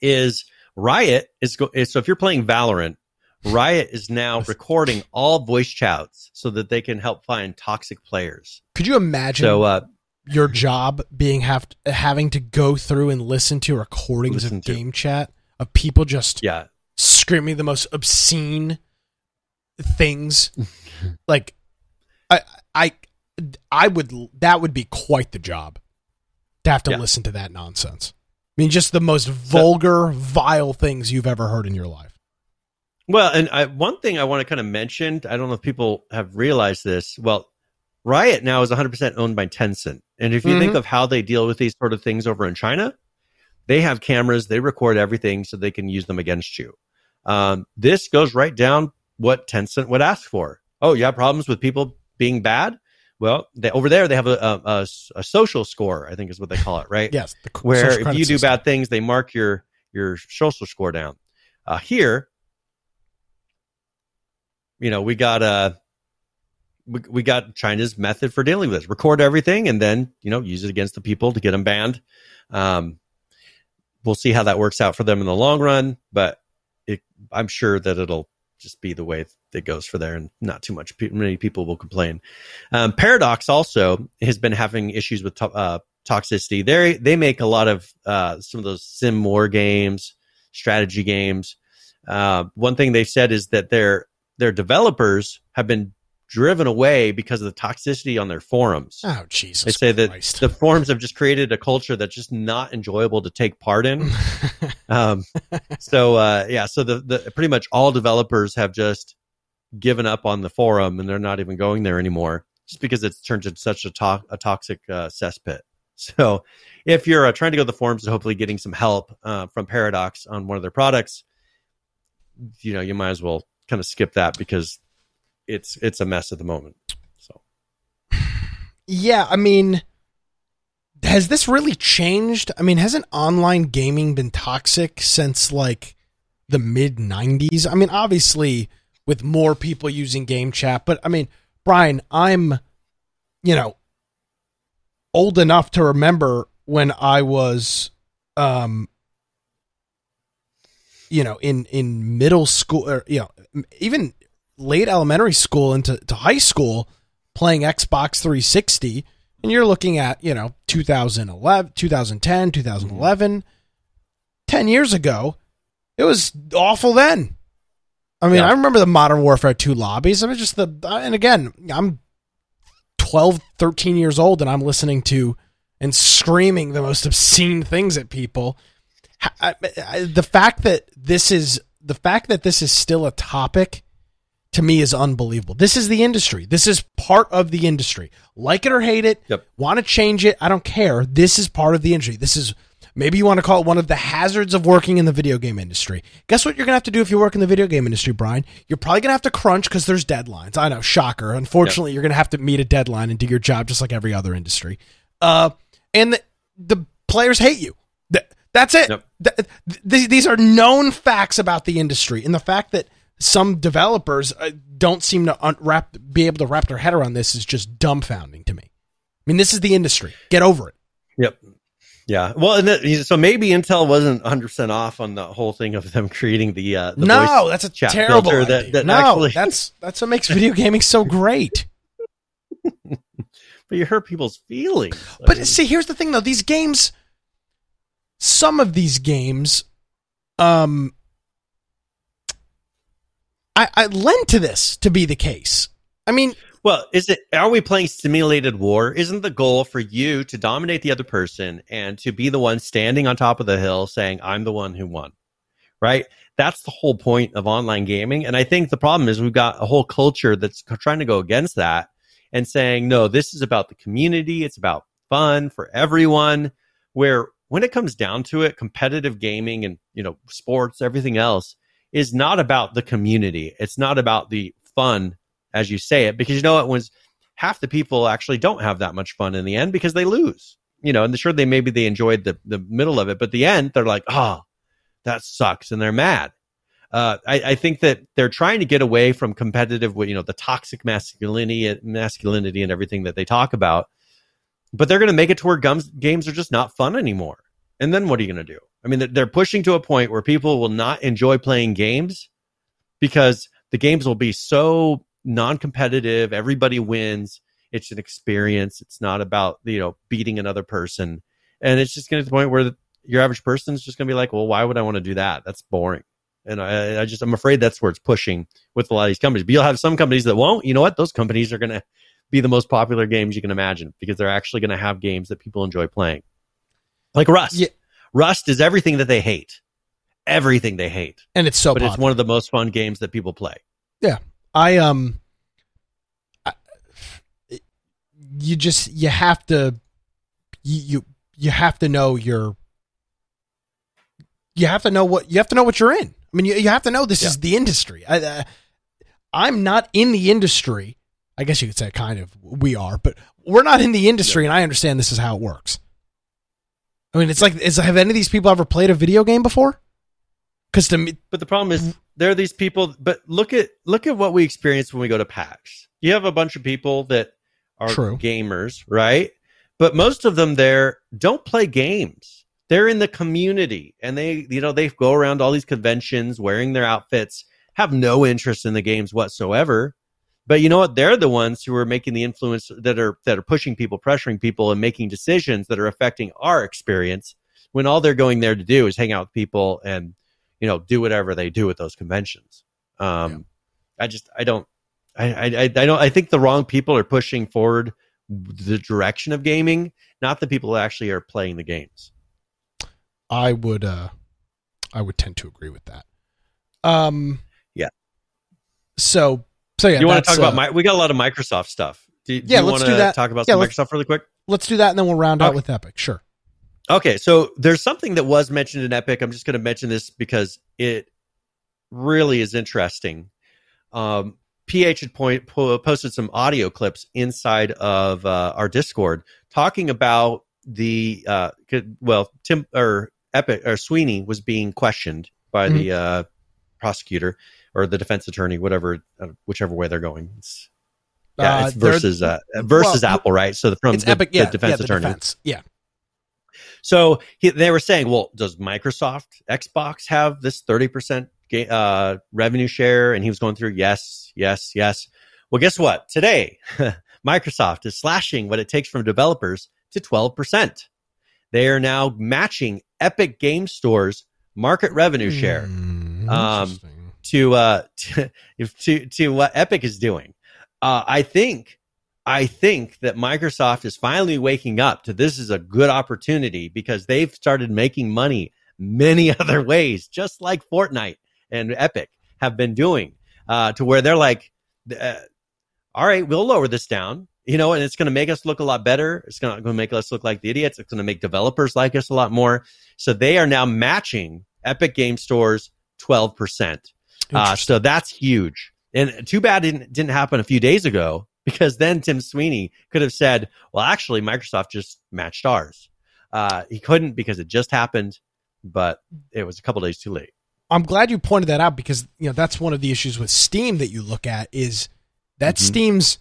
is Riot is, go- is so if you're playing Valorant, Riot is now [laughs] recording all voice chats so that they can help find toxic players. Could you imagine So uh, your job being have having to go through and listen to recordings Listen of to. game chat of people just yeah, screaming the most obscene things like i i i would that would be quite the job to have to Yeah. listen to that nonsense i mean just the most vulgar vile things you've ever heard in your life Well, and I, one thing I want to kind of mention, I don't know if people have realized this. Well, Riot now is 100% owned by Tencent. And if you think of how they deal with these sort of things over in China, they have cameras, they record everything so they can use them against you. Um, this goes right down what Tencent would ask for. Oh, you have problems with people being bad? Well, they, over there, they have a, a, a, a social score, I think is what they call it, right? [laughs] yes where if you do system. bad things, they mark your your social score down. Uh, here, you know, we got uh, we, we got China's method for dealing with this: record everything and then you know use it against the people to get them banned. Um, we'll see how that works out for them in the long run, but it, I'm sure that it'll just be the way it goes for there, and not too much many people will complain. Um, Paradox also has been having issues with to- uh, toxicity. They they make a lot of uh, some of those sim war games, strategy games. Uh, one thing they said is that their their developers have been driven away because of the toxicity on their forums. oh jesus They say that the forums have just created a culture that's just not enjoyable to take part in. [laughs] um, so uh, yeah, so the, the pretty much all developers have just given up on the forum and they're not even going there anymore, just because it's turned into such a, to- a toxic uh, cesspit. So if you're uh, trying to go to the forums and hopefully getting some help uh, from Paradox on one of their products, you know you might as well kind of skip that because it's it's a mess at the moment. So Yeah, I mean, has this really changed? I mean, hasn't online gaming been toxic since like the mid 90s? I mean, obviously with more people using game chat, but I mean, Brian, I'm, you know, old enough to remember when I was, um, you know, in, in middle school or, you know, even late elementary school into to high school playing Xbox 360 and you're looking at, you know, 2011, 2010, 2011, 10 years ago, it was awful then. I mean, Yeah. I remember the Modern Warfare 2 lobbies. I mean, just the, and again, I'm 12, 13 years old and I'm listening to and screaming the most obscene things at people. I- I- The fact that this is, the fact that this is still a topic to me is unbelievable. This is the industry. This is part of the industry. Like it or hate it, Yep. want to change it, I don't care. This is part of the industry. This is maybe you want to call it one of the hazards of working in the video game industry. Guess what you're going to have to do if you work in the video game industry, Brian? You're probably going to have to crunch cuz there's deadlines. I know, shocker. Unfortunately, you're going to have to meet a deadline and do your job just like every other industry. Uh and the, the players hate you. Th- That's it. Yep. Th- th- these are known facts about the industry, and the fact that some developers uh, don't seem to un- wrap, be able to wrap their head around this is just dumbfounding to me. I mean, this is the industry. Get over it. Yep. Yeah. Well, that, so maybe Intel wasn't 100 percent off on the whole thing of them [laughs] creating the uh, the no, that's a terrible idea. that, that no, actually. [laughs] that's that's what makes video gaming so great. but you hurt people's feelings. But see, here's the thing though: these games, some of these games, um, I, I lend to this to be the case. I mean, well, is it? Are we playing simulated war? Isn't the goal for you to dominate the other person and to be the one standing on top of the hill saying, "I'm the one who won"? Right. That's the whole point of online gaming. And I think the problem is we've got a whole culture that's trying to go against that and saying, no, this is about the community. It's about fun for everyone. Where when it comes down to it, competitive gaming and, you know, sports, everything else is not about the community. It's not about the fun as you say it, because you know it was half the people actually don't have that much fun in the end because they lose. You know, and sure they maybe they enjoyed the the middle of it, but the end they're like, oh, that sucks, and they're mad. Uh, I, I, think that they're trying to get away from competitive, you know, the toxic masculinity, masculinity, and everything that they talk about. But they're going to make it to where gums, games are just not fun anymore. And then what are you going to do? I mean, they're pushing to a point where people will not enjoy playing games because the games will be so non-competitive. Everybody wins. It's an experience. It's not about you know beating another person, and it's just going to the point where the, your average person is just going to be like, well, why would I want to do that? That's boring. And I, I just I'm afraid that's where it's pushing with a lot of these companies. But you'll have some companies that won't. You know what? Those companies are going to be the most popular games you can imagine because they're actually going to have games that people enjoy playing. Like Rust. Yeah. Rust is everything that they hate. Everything they hate. And it's so But popular. it's one of the most fun games that people play. Yeah. I um I, you just you have to you, you you have to know your you have to know what you have to know what you're in. I mean, you, you have to know this yeah. is the industry. I, uh, I'm not in the industry. I guess you could say kind of we are, but we're not in the industry, yeah. and I understand this is how it works. I mean, it's like, is have any of these people ever played a video game before? Because to me, but the problem is there are these people. But look at look at what we experience when we go to PAX. You have a bunch of people that are True. gamers, right? But most of them there don't play games. They're in the community, and they you know they go around all these conventions wearing their outfits, have no interest in the games whatsoever. But you know what? They're the ones who are making the influence that are that are pushing people, pressuring people, and making decisions that are affecting our experience. When all they're going there to do is hang out with people and you know do whatever they do at those conventions. Um, yeah. I just I don't I, I I don't I think the wrong people are pushing forward the direction of gaming, not the people who actually are playing the games. I would uh I would tend to agree with that. Um yeah. So so yeah, you want to talk uh, about my we got a lot of Microsoft stuff. Do, do yeah, you let's do that. Talk about yeah, some Microsoft really quick. Let's do that, and then we'll round okay. out with Epic. Sure. Okay, so there's something that was mentioned in Epic. I'm just going to mention this because it really is interesting. Um, PH had point, po- posted some audio clips inside of uh, our Discord talking about the uh, well, Tim or Epic or Sweeney was being questioned by mm-hmm. the uh, prosecutor or the defense attorney, whatever, uh, whichever way they're going. It's, yeah, uh, it's versus uh, versus well, Apple, right? So the, from the, Epic, yeah, the defense yeah, the attorney, defense. yeah. So he, they were saying, well, does Microsoft Xbox have this thirty percent uh, revenue share? And he was going through, yes, yes, yes. Well, guess what? Today, [laughs] Microsoft is slashing what it takes from developers to twelve percent. They are now matching Epic Game Store's market revenue share. Mm, um, to uh [laughs] to to, to what Epic is doing. Uh, I think I think that Microsoft is finally waking up to this is a good opportunity because they've started making money many [laughs] other ways, just like Fortnite and Epic have been doing, uh, to where they're like, uh, all right, we'll lower this down, you know, and it's going to make us look a lot better. It's going to make us look like the idiots. It's going to make developers like us a lot more. So they are now matching Epic Game Store's 12%. Uh, so that's huge. And too bad it didn't, didn't happen a few days ago because then Tim Sweeney could have said, well, actually, Microsoft just matched ours. Uh, he couldn't because it just happened, but it was a couple days too late. I'm glad you pointed that out because you know that's one of the issues with Steam that you look at is that mm-hmm. Steam's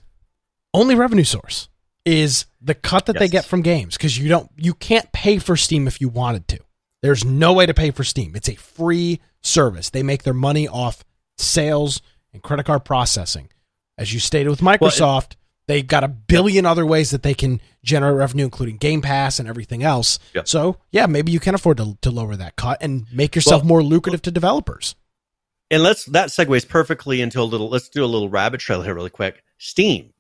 only revenue source is the cut that yes. they get from games because you don't you can't pay for Steam if you wanted to. There's no way to pay for Steam. It's a free service. They make their money off sales and credit card processing. As you stated with Microsoft, well, it, They've got a billion other ways that they can generate revenue, including Game Pass and everything else. Yeah. So, yeah, maybe you can afford to, to lower that cut and make yourself Well- more lucrative to developers. and let's that segues perfectly into a little let's do a little rabbit trail here really quick steam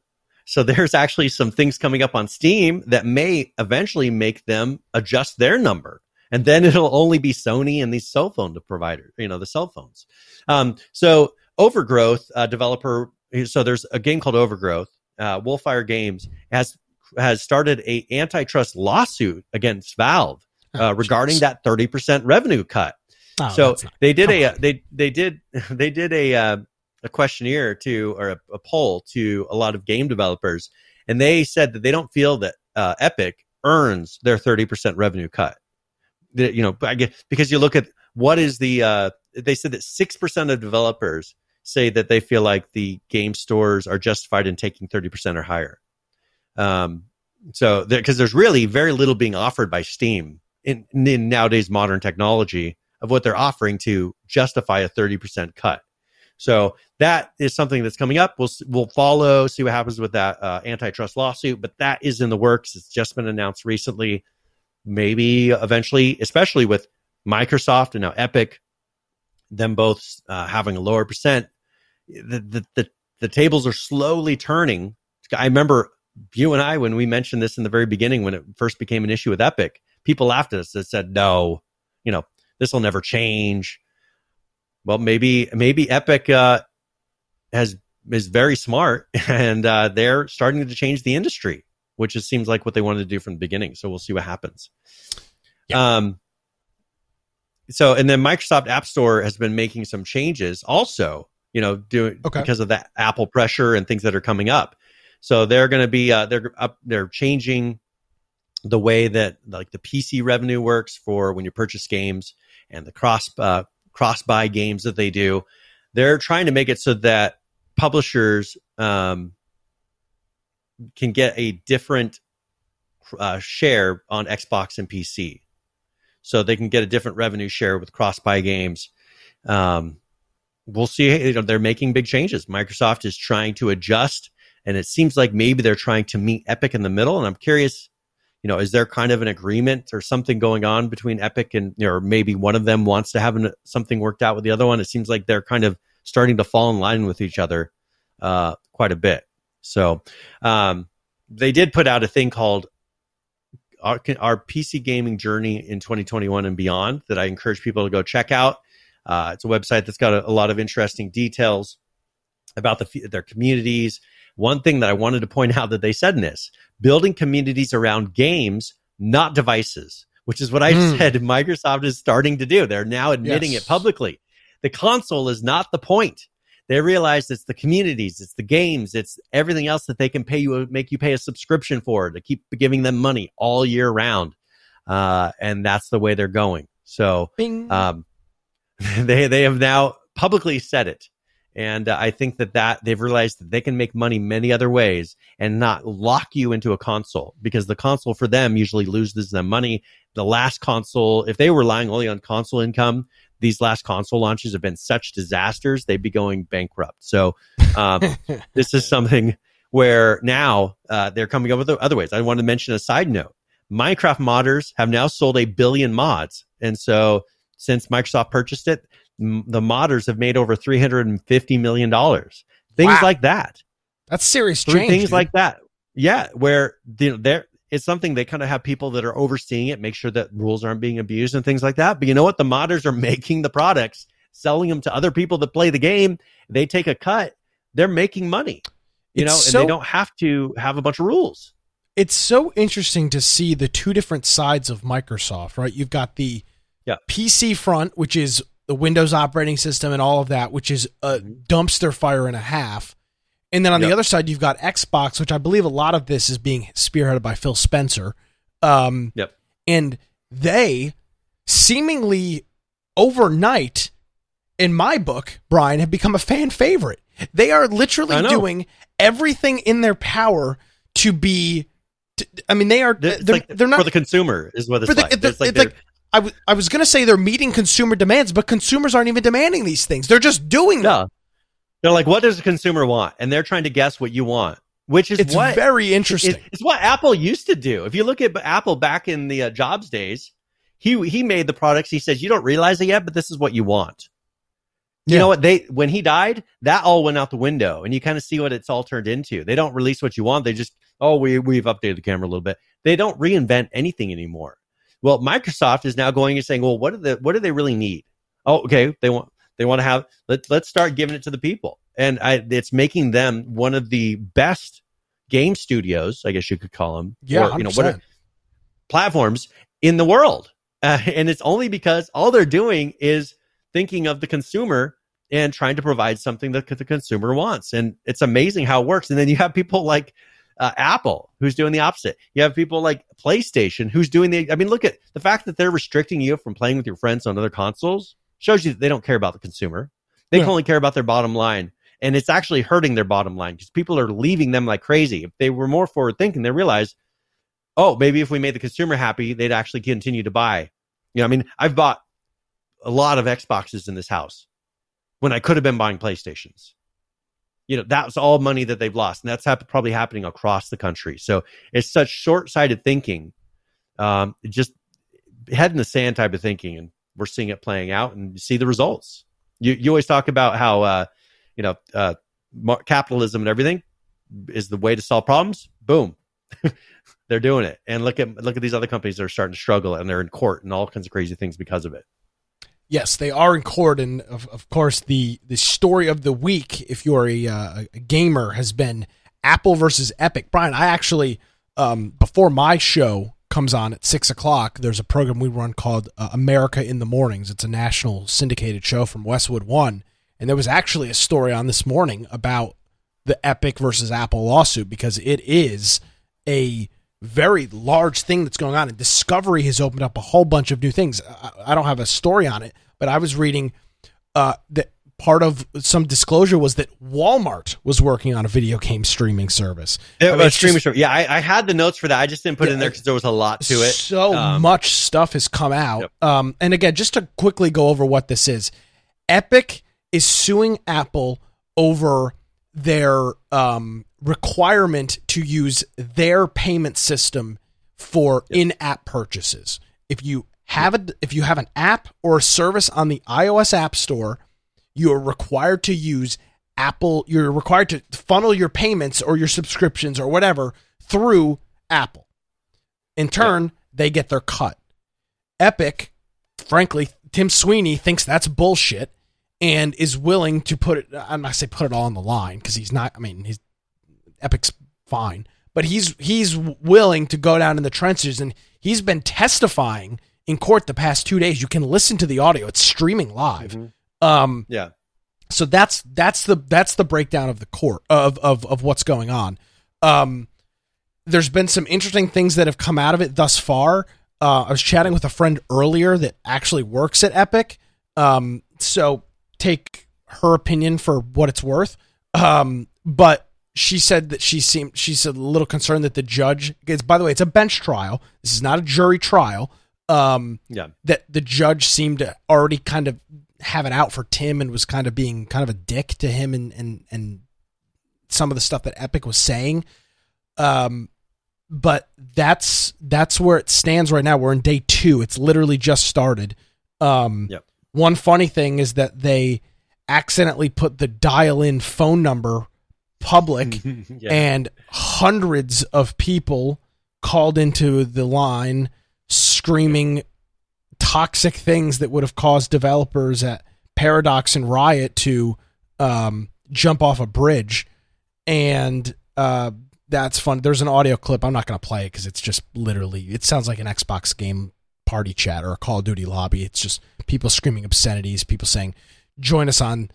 so [laughs] there's actually some things coming up on steam that may eventually make them adjust their number and then it'll only be sony and these cell phone providers you know the cell phones um, so overgrowth uh, developer so there's a game called overgrowth uh, wolfire games has has started a antitrust lawsuit against valve uh, Oh, regarding jeez. that 30% revenue cut Oh, so not- they did a on. they they did [laughs] they did a uh, a questionnaire to or a, a poll to a lot of game developers, and they said that they don't feel that uh, Epic earns their thirty percent revenue cut. That, you know, I because you look at what is the uh, they said that six percent of developers say that they feel like the game stores are justified in taking thirty percent or higher. Um, so because there's really very little being offered by Steam in, in nowadays modern technology of what they're offering to justify a 30% cut. So that is something that's coming up. We'll we'll follow, see what happens with that uh, antitrust lawsuit, but that is in the works. It's just been announced recently. Maybe eventually, especially with Microsoft and now Epic, them both uh, having a lower percent, the, the the the tables are slowly turning. I remember you and I when we mentioned this in the very beginning when it first became an issue with Epic. People laughed at us that said, "No, you know, this will never change." Well, maybe maybe Epic uh, has is very smart, [laughs] and uh, they're starting to change the industry, which just seems like what they wanted to do from the beginning. So we'll see what happens. Um. So, and then Microsoft App Store has been making some changes, also, you know, doing Okay. because of that Apple pressure and things that are coming up. So they're going to be uh, they're up they're changing the way that like the PC revenue works for when you purchase games and the cross uh, cross buy games that they do. They're trying to make it so that publishers um, can get a different uh, share on Xbox and PC, so they can get a different revenue share with cross buy games. Um, we'll see. You know, they're making big changes. Microsoft is trying to adjust, and it seems like maybe they're trying to meet Epic in the middle. And I'm curious, you know, is there kind of an agreement or something going on between Epic and, or maybe one of them wants to have an, something worked out with the other one? It seems like they're kind of starting to fall in line with each other uh, quite a bit. So um, they did put out a thing called our, our PC gaming journey in 2021 and beyond that I encourage people to go check out. Uh, it's a website that's got a, a lot of interesting details about the, their communities. One thing that I wanted to point out that they said in this building communities around games, not devices, which is what I Hmm. said [laughs] Microsoft is starting to do. They're now admitting Yes. it publicly. The console is not the point. They realize it's the communities, it's the games, it's everything else that they can pay you, make you pay a subscription for to keep giving them money all year round. Uh, and that's the way they're going. So, um, [laughs] they they have now publicly said it, and uh, I think that that they've realized that they can make money many other ways and not lock you into a console because the console for them usually loses them money. The last console, if they were relying only on console income, these last console launches have been such disasters they'd be going bankrupt. So um, [laughs] this is something where now uh, they're coming up with other ways. I want to mention a side note. Minecraft modders have now sold a billion mods. And so since Microsoft purchased it, m- the modders have made over $350 million. Things Wow. like that. That's serious change. things dude. like that. Yeah, where you know, there it's something they kind of have people that are overseeing it, make sure that rules aren't being abused and things like that. But you know what? The modders are [laughs] making the products, selling them to other people that play the game. They take a cut. They're making money. You It's know, so- and they don't have to have a bunch of rules. it's so interesting to see the two different sides of Microsoft, right? You've got the Yeah. PC front, which is the Windows operating system and all of that, which is a mm-hmm. dumpster fire and a half. And then on the other side, you've got Xbox, which I believe a lot of this is being spearheaded by Phil Spencer. Um, Yep. And they seemingly overnight, in my book, Brian, have become a fan favorite. They are literally doing everything in their power to be. To, I mean, they are. They're, like they're not for the consumer is what it's the, like. the- it's like, it's like I, w- I was going to say they're meeting consumer demands, but consumers aren't even demanding these things. They're just doing them. They're like, what does the consumer want? And they're trying to guess what you want. which is It's what very interesting. It- it's what Apple used to do. If you look at Apple back in the uh, Jobs days, he he made the products. He says you don't realize it yet, but this is what you want. You Yeah. know what they when he died, that all went out the window, and you kind of see what it's all turned into. They don't release what you want. They just oh we we've updated the camera a little bit. They don't reinvent anything anymore. Well, Microsoft is now going and saying, well, what do the what do they really need? Oh, okay, they want they want to have let let's start giving it to the people, and I, it's making them one of the best game studios, I guess you could call them. yeah, or, you know what platforms in the world. Uh, and it's only because all they're doing is thinking of the consumer and trying to provide something that the consumer wants. And it's amazing how it works. And then you have people like uh, Apple who's doing the opposite. You have people like PlayStation who's doing the, I mean, look at the fact that they're restricting you from playing with your friends on other consoles shows you that they don't care about the consumer. They Yeah. only care about their bottom line. And it's actually hurting their bottom line because people are leaving them like crazy. If they were more forward thinking, they realize, oh, maybe if we made the consumer happy, they'd actually continue to buy. You know, I mean, I've bought a lot of Xboxes in this house when I could have been buying PlayStations. You know, that's all money that they've lost, and that's hap- probably happening across the country. So it's such short-sighted thinking, um, just head in the sand type of thinking, and we're seeing it playing out, and you see the results. You you always talk about how uh, you know uh, capitalism and everything is the way to solve problems. Boom, [laughs] they're doing it. And look at look at these other companies that are starting to struggle and they're in court and all kinds of crazy things because of it. Yes, they are in court, and of, of course, the the story of the week, if you're a, uh, a gamer, has been Apple versus Epic. Brian, I actually, um, before my show comes on at six o'clock, there's a program we run called uh, America in the Mornings. It's a national syndicated show from Westwood One, and there was actually a story on this morning about the Epic versus Apple lawsuit because it is a very large thing that's going on and discovery has opened up a whole bunch of new things i, I don't have a story on it but i was reading uh, that part of some disclosure was that walmart was working on a video game streaming service I mean, streaming just- service. Yeah, I, I had the notes for that. I just didn't put it in there because there was a lot to it. so Um, much stuff has come out Yep. um, and again just to quickly go over what this is epic is suing apple over their um, requirement to use their payment system for in-app purchases. If you have a if you have an app or a service on the iOS App Store, you are required to use Apple. You're required to funnel your payments or your subscriptions or whatever through Apple. In turn, they get their cut. Epic, frankly, Tim Sweeney thinks that's bullshit and is willing to put it. I'm not say put it all on the line because he's not. I mean, he's Epic's fine, but he's he's willing to go down in the trenches and he's been testifying in court the past two days. You can listen to the audio; it's streaming live. Mhm. Um, Yeah. so that's that's the that's the breakdown of the court of of of what's going on. Um, there's been some interesting things that have come out of it thus far. Uh, I was chatting with a friend earlier that actually works at Epic. Um, so take her opinion for what it's worth. Um, but she said that she seemed she's a little concerned that the judge. Because by the way, it's a bench trial. This is not a jury trial. Um, Yeah. that the judge seemed to already kind of have it out for Tim and was kind of being kind of a dick to him and and and some of the stuff that Epic was saying. Um, but that's that's where it stands right now. We're in day two. It's literally just started. Um, Yep. One funny thing is that they accidentally put the dial-in phone number public [laughs] yeah. and hundreds of people called into the line screaming toxic things that would have caused developers at Paradox and Riot to um, jump off a bridge. And uh, that's fun. There's an audio clip. I'm not going to play it because it's just literally, it sounds like an Xbox game party chat or a Call of Duty lobby. It's just people screaming obscenities, people saying, join us on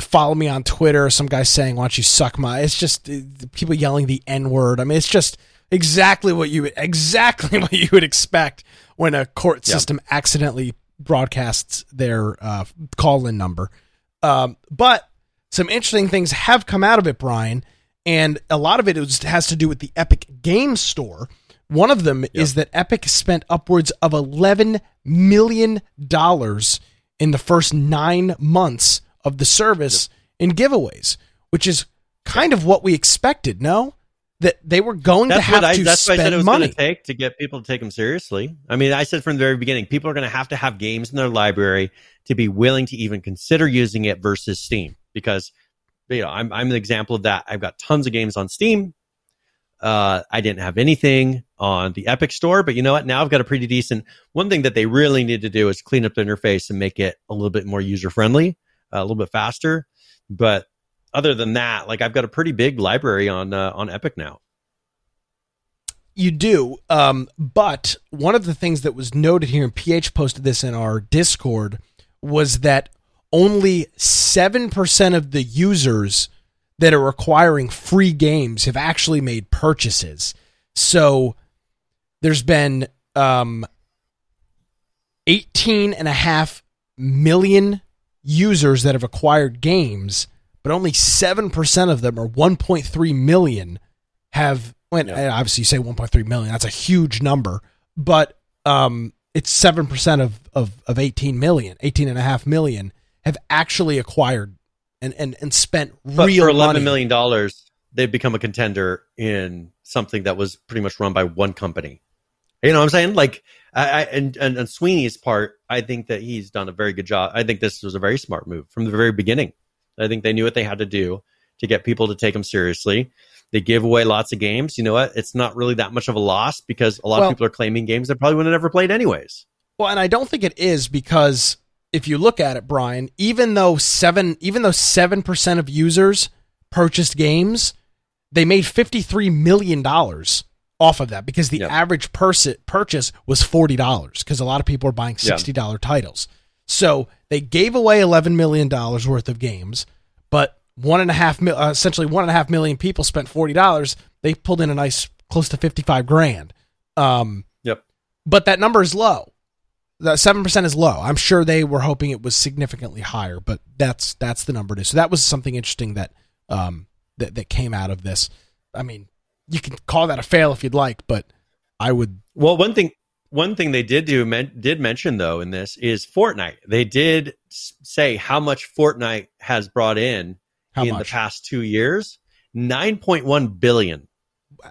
follow me on Twitter. Some guy saying, "Why don't you suck my?" It's just uh, people yelling the N word. I mean, it's just exactly what you exactly [laughs] what you would expect when a court Yeah. system accidentally broadcasts their uh, call-in number. Um, but some interesting things have come out of it, Brian, and a lot of it has to do with the Epic Game Store. One of them is that Epic spent upwards of eleven million dollars in the first nine months of the service in giveaways, which is kind of what we expected. No, that they were going That's to have I, to that's what I said it spend was money. to take to get people to take them seriously. I mean, I said from the very beginning, people are going to have to have games in their library to be willing to even consider using it versus Steam because you know I'm I'm an example of that. I've got tons of games on Steam. Uh, I didn't have anything on the Epic Store, but you know what? Now I've got a pretty decent. One thing that they really need to do is clean up the interface and make it a little bit more user friendly, a little bit faster. But other than that, like I've got a pretty big library on uh, on Epic now. You do. Um, but one of the things that was noted here, and PH posted this in our Discord, was that only 7% of the users that are acquiring free games have actually made purchases. So there's been um, 18 and a half million users that have acquired games, but only 7% of them, or 1.3 million, have when Yeah. obviously you say 1.3 million that's a huge number but um it's 7% of, of of 18 million 18 and a half million have actually acquired and and, and spent But real for eleven money million dollars, they've become a contender in something that was pretty much run by one company. You know what I'm saying? Like, I, I and, and and Sweeney's part, I think that he's done a very good job. I think this was a very smart move from the very beginning. I think they knew what they had to do to get people to take them seriously. They give away lots of games. You know what? It's not really that much of a loss because a lot Well- of people are claiming games they probably would have never played anyways. Well, and I don't think it is because if you look at it, Brian, even though seven, even though seven percent of users purchased games, they made fifty three million dollars off of that because the Yeah. average purchase was forty dollars because a lot of people are buying sixty dollar titles. So they gave away eleven million dollars worth of games, but one and a half mil- uh, essentially one and a half million people spent forty dollars. They pulled in a nice close to fifty five grand. Um, Yep. but that number is low. The seven percent is low. I'm sure they were hoping it was significantly higher, but that's that's the number it is. So that was something interesting that um that that came out of this. I mean, you can call that a fail if you'd like, but I would. Well, one thing one thing they did do men, did mention though in this is Fortnite. They did say how much Fortnite has brought in How in much? the past two years. Nine point one billion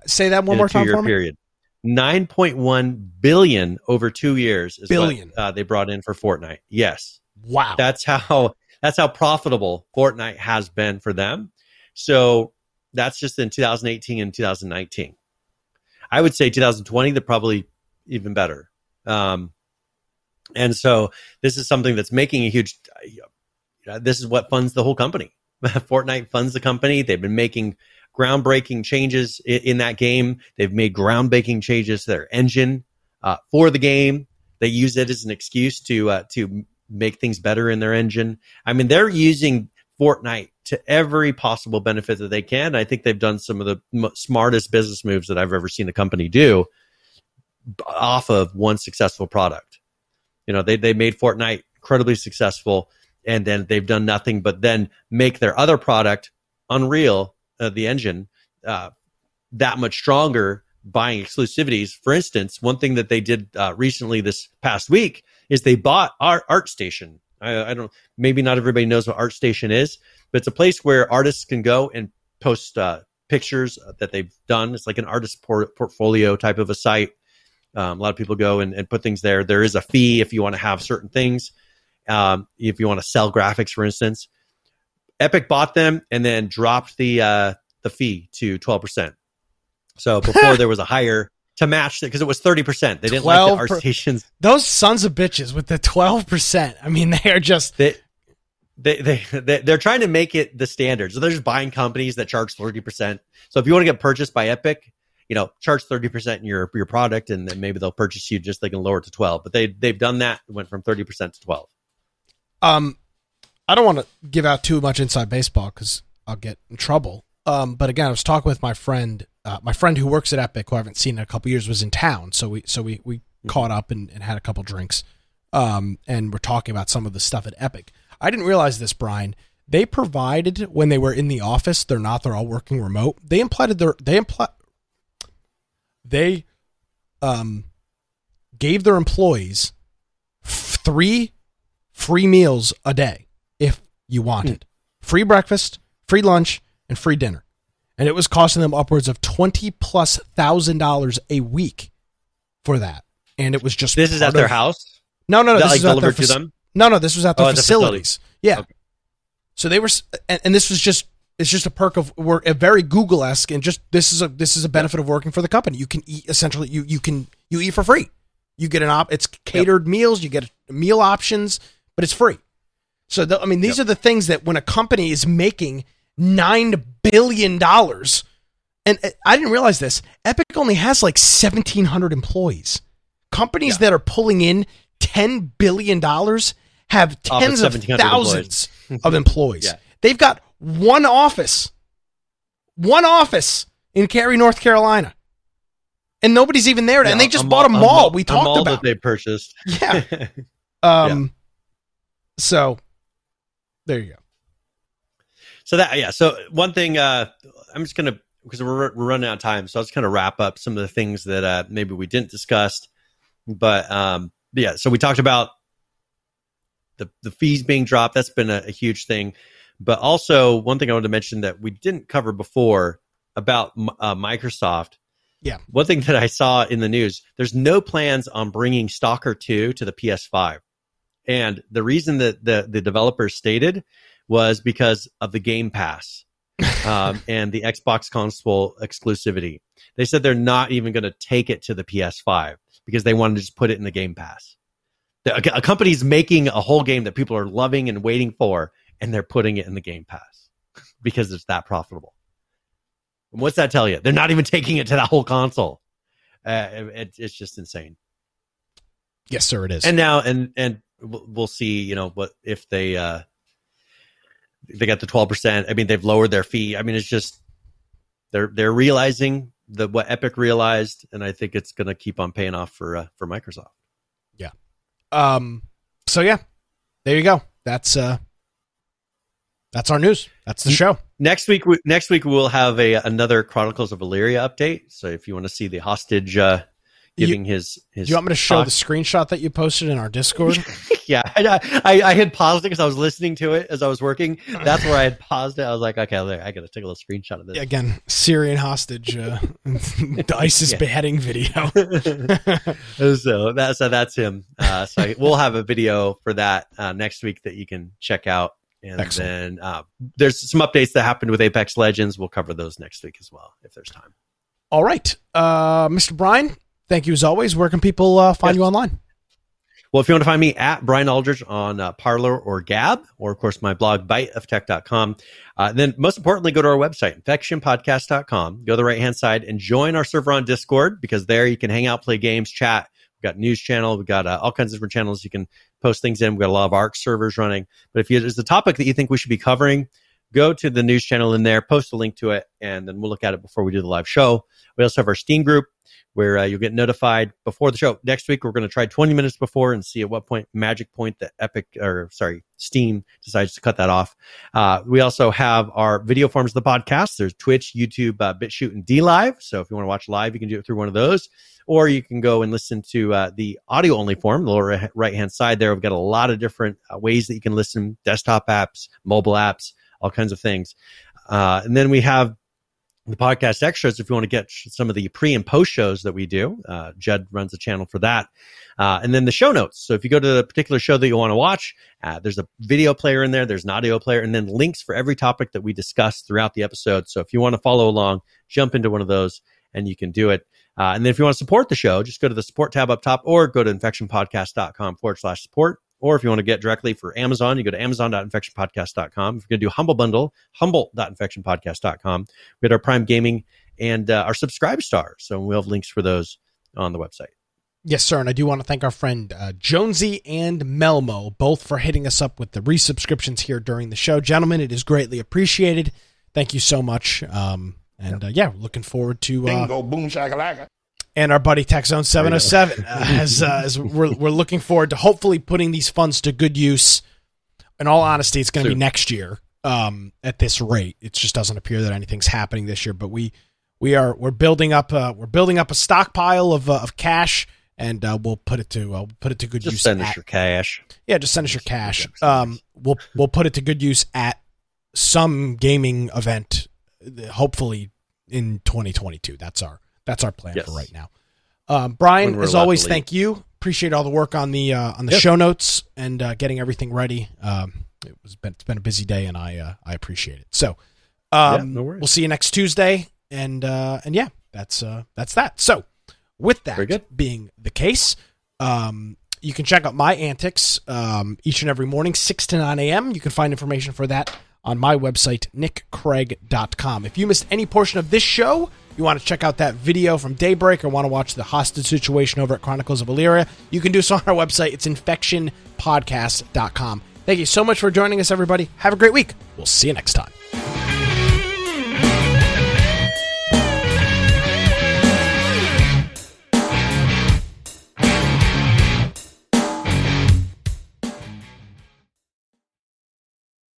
Say that one more time for me. period. Nine point one billion over two years is Billion. what uh, they brought in for Fortnite. Yes, Wow. that's how that's how profitable Fortnite has been for them. So that's just in 2018 and 2019. I would say 2020 they're probably even better. Um, and so this is something that's making a huge. Uh, this is what funds the whole company. [laughs] Fortnite funds the company. They've been making groundbreaking changes in, in that game. They've made groundbreaking changes to their engine uh, for the game. They use it as an excuse to uh, to make things better in their engine. I mean, they're using Fortnite to every possible benefit that they can. I think they've done some of the m- smartest business moves that I've ever seen a company do off of one successful product. You know, they they made Fortnite incredibly successful, and then they've done nothing but then make their other product, Unreal, uh, the engine, uh, that much stronger. Buying exclusivities, for instance, one thing that they did uh, recently this past week is they bought our ArtStation. I, I don't, maybe not everybody knows what ArtStation is, but it's a place where artists can go and post uh, pictures that they've done. It's like an artist por- portfolio type of a site. Um, a lot of people go and, and put things there. There is a fee if you want to have certain things. Um, if you want to sell graphics, for instance, Epic bought them and then dropped the uh, the fee to twelve percent. So [laughs] before there was a higher to match it because it was thirty percent. They didn't like the 12 art per- stations. [laughs] Those sons of bitches with the twelve percent. I mean, [laughs] they are just They, they they they they're trying to make it the standard. So they're just buying companies that charge thirty percent. So if you want to get purchased by Epic, you know, charge thirty percent in your your product, and then maybe they'll purchase you just they can lower it to twelve. But they they've done that. Went from thirty percent to twelve. um I don't want to give out too much inside baseball because I'll get in trouble. Um, but again, I was talking with my friend, uh, my friend who works at Epic, who I haven't seen in a couple years, was in town, so we so we we caught up and, and had a couple drinks, um, and we're talking about some of the stuff at Epic. I didn't realize this, Brian. They provided when they were in the office. They're not. They're all working remote. They implied their they imply they um gave their employees f- three free meals a day if you wanted free breakfast free lunch and free dinner and it was costing them upwards of twenty plus thousand dollars a week for that. And it was just This is at their house. No, no, no. That This like is at their delivered to them. No, no. This was at their Oh, at the facility. facilities. Yeah. Okay. So they were, and, and this was just it's just a perk of work, a very Google esque, and just this is a this is a benefit of working for the company. You can eat essentially you you can you eat for free. You get an op. It's catered meals. You get meal options, but it's free. So the, I mean, these are the things that when a company is making nine billion dollars, and I didn't realize this. Epic only has like seventeen hundred employees. Companies that are pulling in ten billion dollars have of tens of 1,700 thousands of [laughs] employees. Yeah. They've got one office, one office in Cary, North Carolina, and nobody's even there. and they just bought a mall. we talked mall about. that they purchased. [laughs] Yeah. Um. So there you go. So that yeah. So one thing uh, I'm just gonna because we're we're running out of time, so I was kind of wrap up some of the things that uh, maybe we didn't discuss. But um, yeah, so we talked about the the fees being dropped. That's been a, a huge thing. But also one thing I wanted to mention that we didn't cover before about uh, Microsoft. Yeah. One thing that I saw in the news, there's no plans on bringing Stalker 2 to the PS5. And the reason that the, the developers stated was because of the Game Pass [laughs] um, and the Xbox console exclusivity. They said they're not even going to take it to the PS5 because they wanted to just put it in the Game Pass. The, a, a company's making a whole game that people are loving and waiting for, and they're putting it in the Game Pass because it's that profitable. And what's that tell you? They're not even taking it to that whole console. Uh, it, it's just insane. Yes, sir. It is. And now, and and we'll see. You know what if they uh they got the twelve percent? I mean, they've lowered their fee. I mean, it's just they're they're realizing the what Epic realized, and I think it's going to keep on paying off for uh, for Microsoft. Yeah. Um. So yeah, there you go. That's uh. That's our news. That's the show. Next week, we, next week we'll have a another Chronicles of Elyria update. So if you want to see the hostage uh, giving his his, Do you want me to show talk- the screenshot that you posted in our Discord? [laughs] yeah, I, I, I had paused it because I was listening to it as I was working. That's where I had paused it. I was like, okay, there, I got to take a little screenshot of this. Again, Syrian hostage, uh, the [laughs] ISIS beheading video. [laughs] so that so that's him. Uh, so I- we'll have a video for that uh, next week that you can check out. And Excellent. then uh, there's some updates that happened with Apex Legends. We'll cover those next week as well if there's time. All right, uh, Mr. Brian. Thank you as always. Where can people uh, find Yes. you online? Well, if you want to find me at Brian Aldridge on uh, Parler or Gab, or of course my blog, biteoftech.com. Uh, then most importantly, go to our website, infectionpodcast.com. Go to the right hand side and join our server on Discord because there you can hang out, play games, chat. We've got news channel. We've got uh, all kinds of different channels you can post things in. We've got a lot of ARK servers running. But if there's a topic that you think we should be covering, go to the news channel in there, post a link to it, and then we'll look at it before we do the live show. We also have our Steam group where uh, you'll get notified before the show. Next week, we're going to try 20 minutes before and see at what point, magic point, the Epic or sorry, Steam decides to cut that off. Uh, we also have our video forms of the podcast. There's Twitch, YouTube, uh, BitChute, and DLive. So if you want to watch live, you can do it through one of those, or you can go and listen to uh, the audio only form, the lower right hand side there. We've got a lot of different uh, ways that you can listen desktop apps, mobile apps, all kinds of things. Uh, and then we have the podcast extras if you want to get some of the pre and post shows that we do. Uh, Judd runs the channel for that. Uh, and then the show notes. So if you go to the particular show that you want to watch, uh, there's a video player in there, there's an audio player, and then links for every topic that we discuss throughout the episode. So if you want to follow along, jump into one of those and you can do it. Uh, and then if you want to support the show, just go to the support tab up top or go to infectionpodcast.com forward slash support. Or if you want to get directly for Amazon, you go to amazon.infectionpodcast.com. If you're going to do Humble Bundle, humble.infectionpodcast.com. We had our Prime Gaming and uh, our subscribe stars. So we'll have links for those on the website. Yes, sir. And I do want to thank our friend uh, Jonesy and Melmo, both for hitting us up with the resubscriptions here during the show. Gentlemen, it is greatly appreciated. Thank you so much. Um, and uh, yeah, looking forward to uh, Bingo, boom, shakalaka. And our buddy TechZone 707 [laughs] uh, as, uh, as we're, we're looking forward to hopefully putting these funds to good use. In all honesty, it's going to be next year um, at this rate. It just doesn't appear that anything's happening this year, but we we are we're building up uh, we're building up a stockpile of uh, of cash and uh, we'll put it to uh, put it to good Just use. send us your cash. yeah, just send us your cash. Um, we'll we'll put it to good use at some gaming event hopefully in 2022. That's our that's our plan Yes. for right now. Um, Brian, as always, thank you. Appreciate all the work on the uh, on the Yes. show notes and uh, getting everything ready. Um, it was been, it's been a busy day, and I uh, I appreciate it. So, um, Yeah, no worries. we'll see you next Tuesday, and uh, and yeah, that's uh, that's that. So, with that being the case, um, you can check out my antics um, each and every morning, 6 to 9 a.m. You can find information for that on my website, nickcraig.com. If you missed any portion of this show, you want to check out that video from Daybreak or want to watch the hostage situation over at Chronicles of Elyria, you can do so [laughs] on our website. It's infectionpodcast.com. Thank you so much for joining us, everybody. Have a great week. We'll see you next time.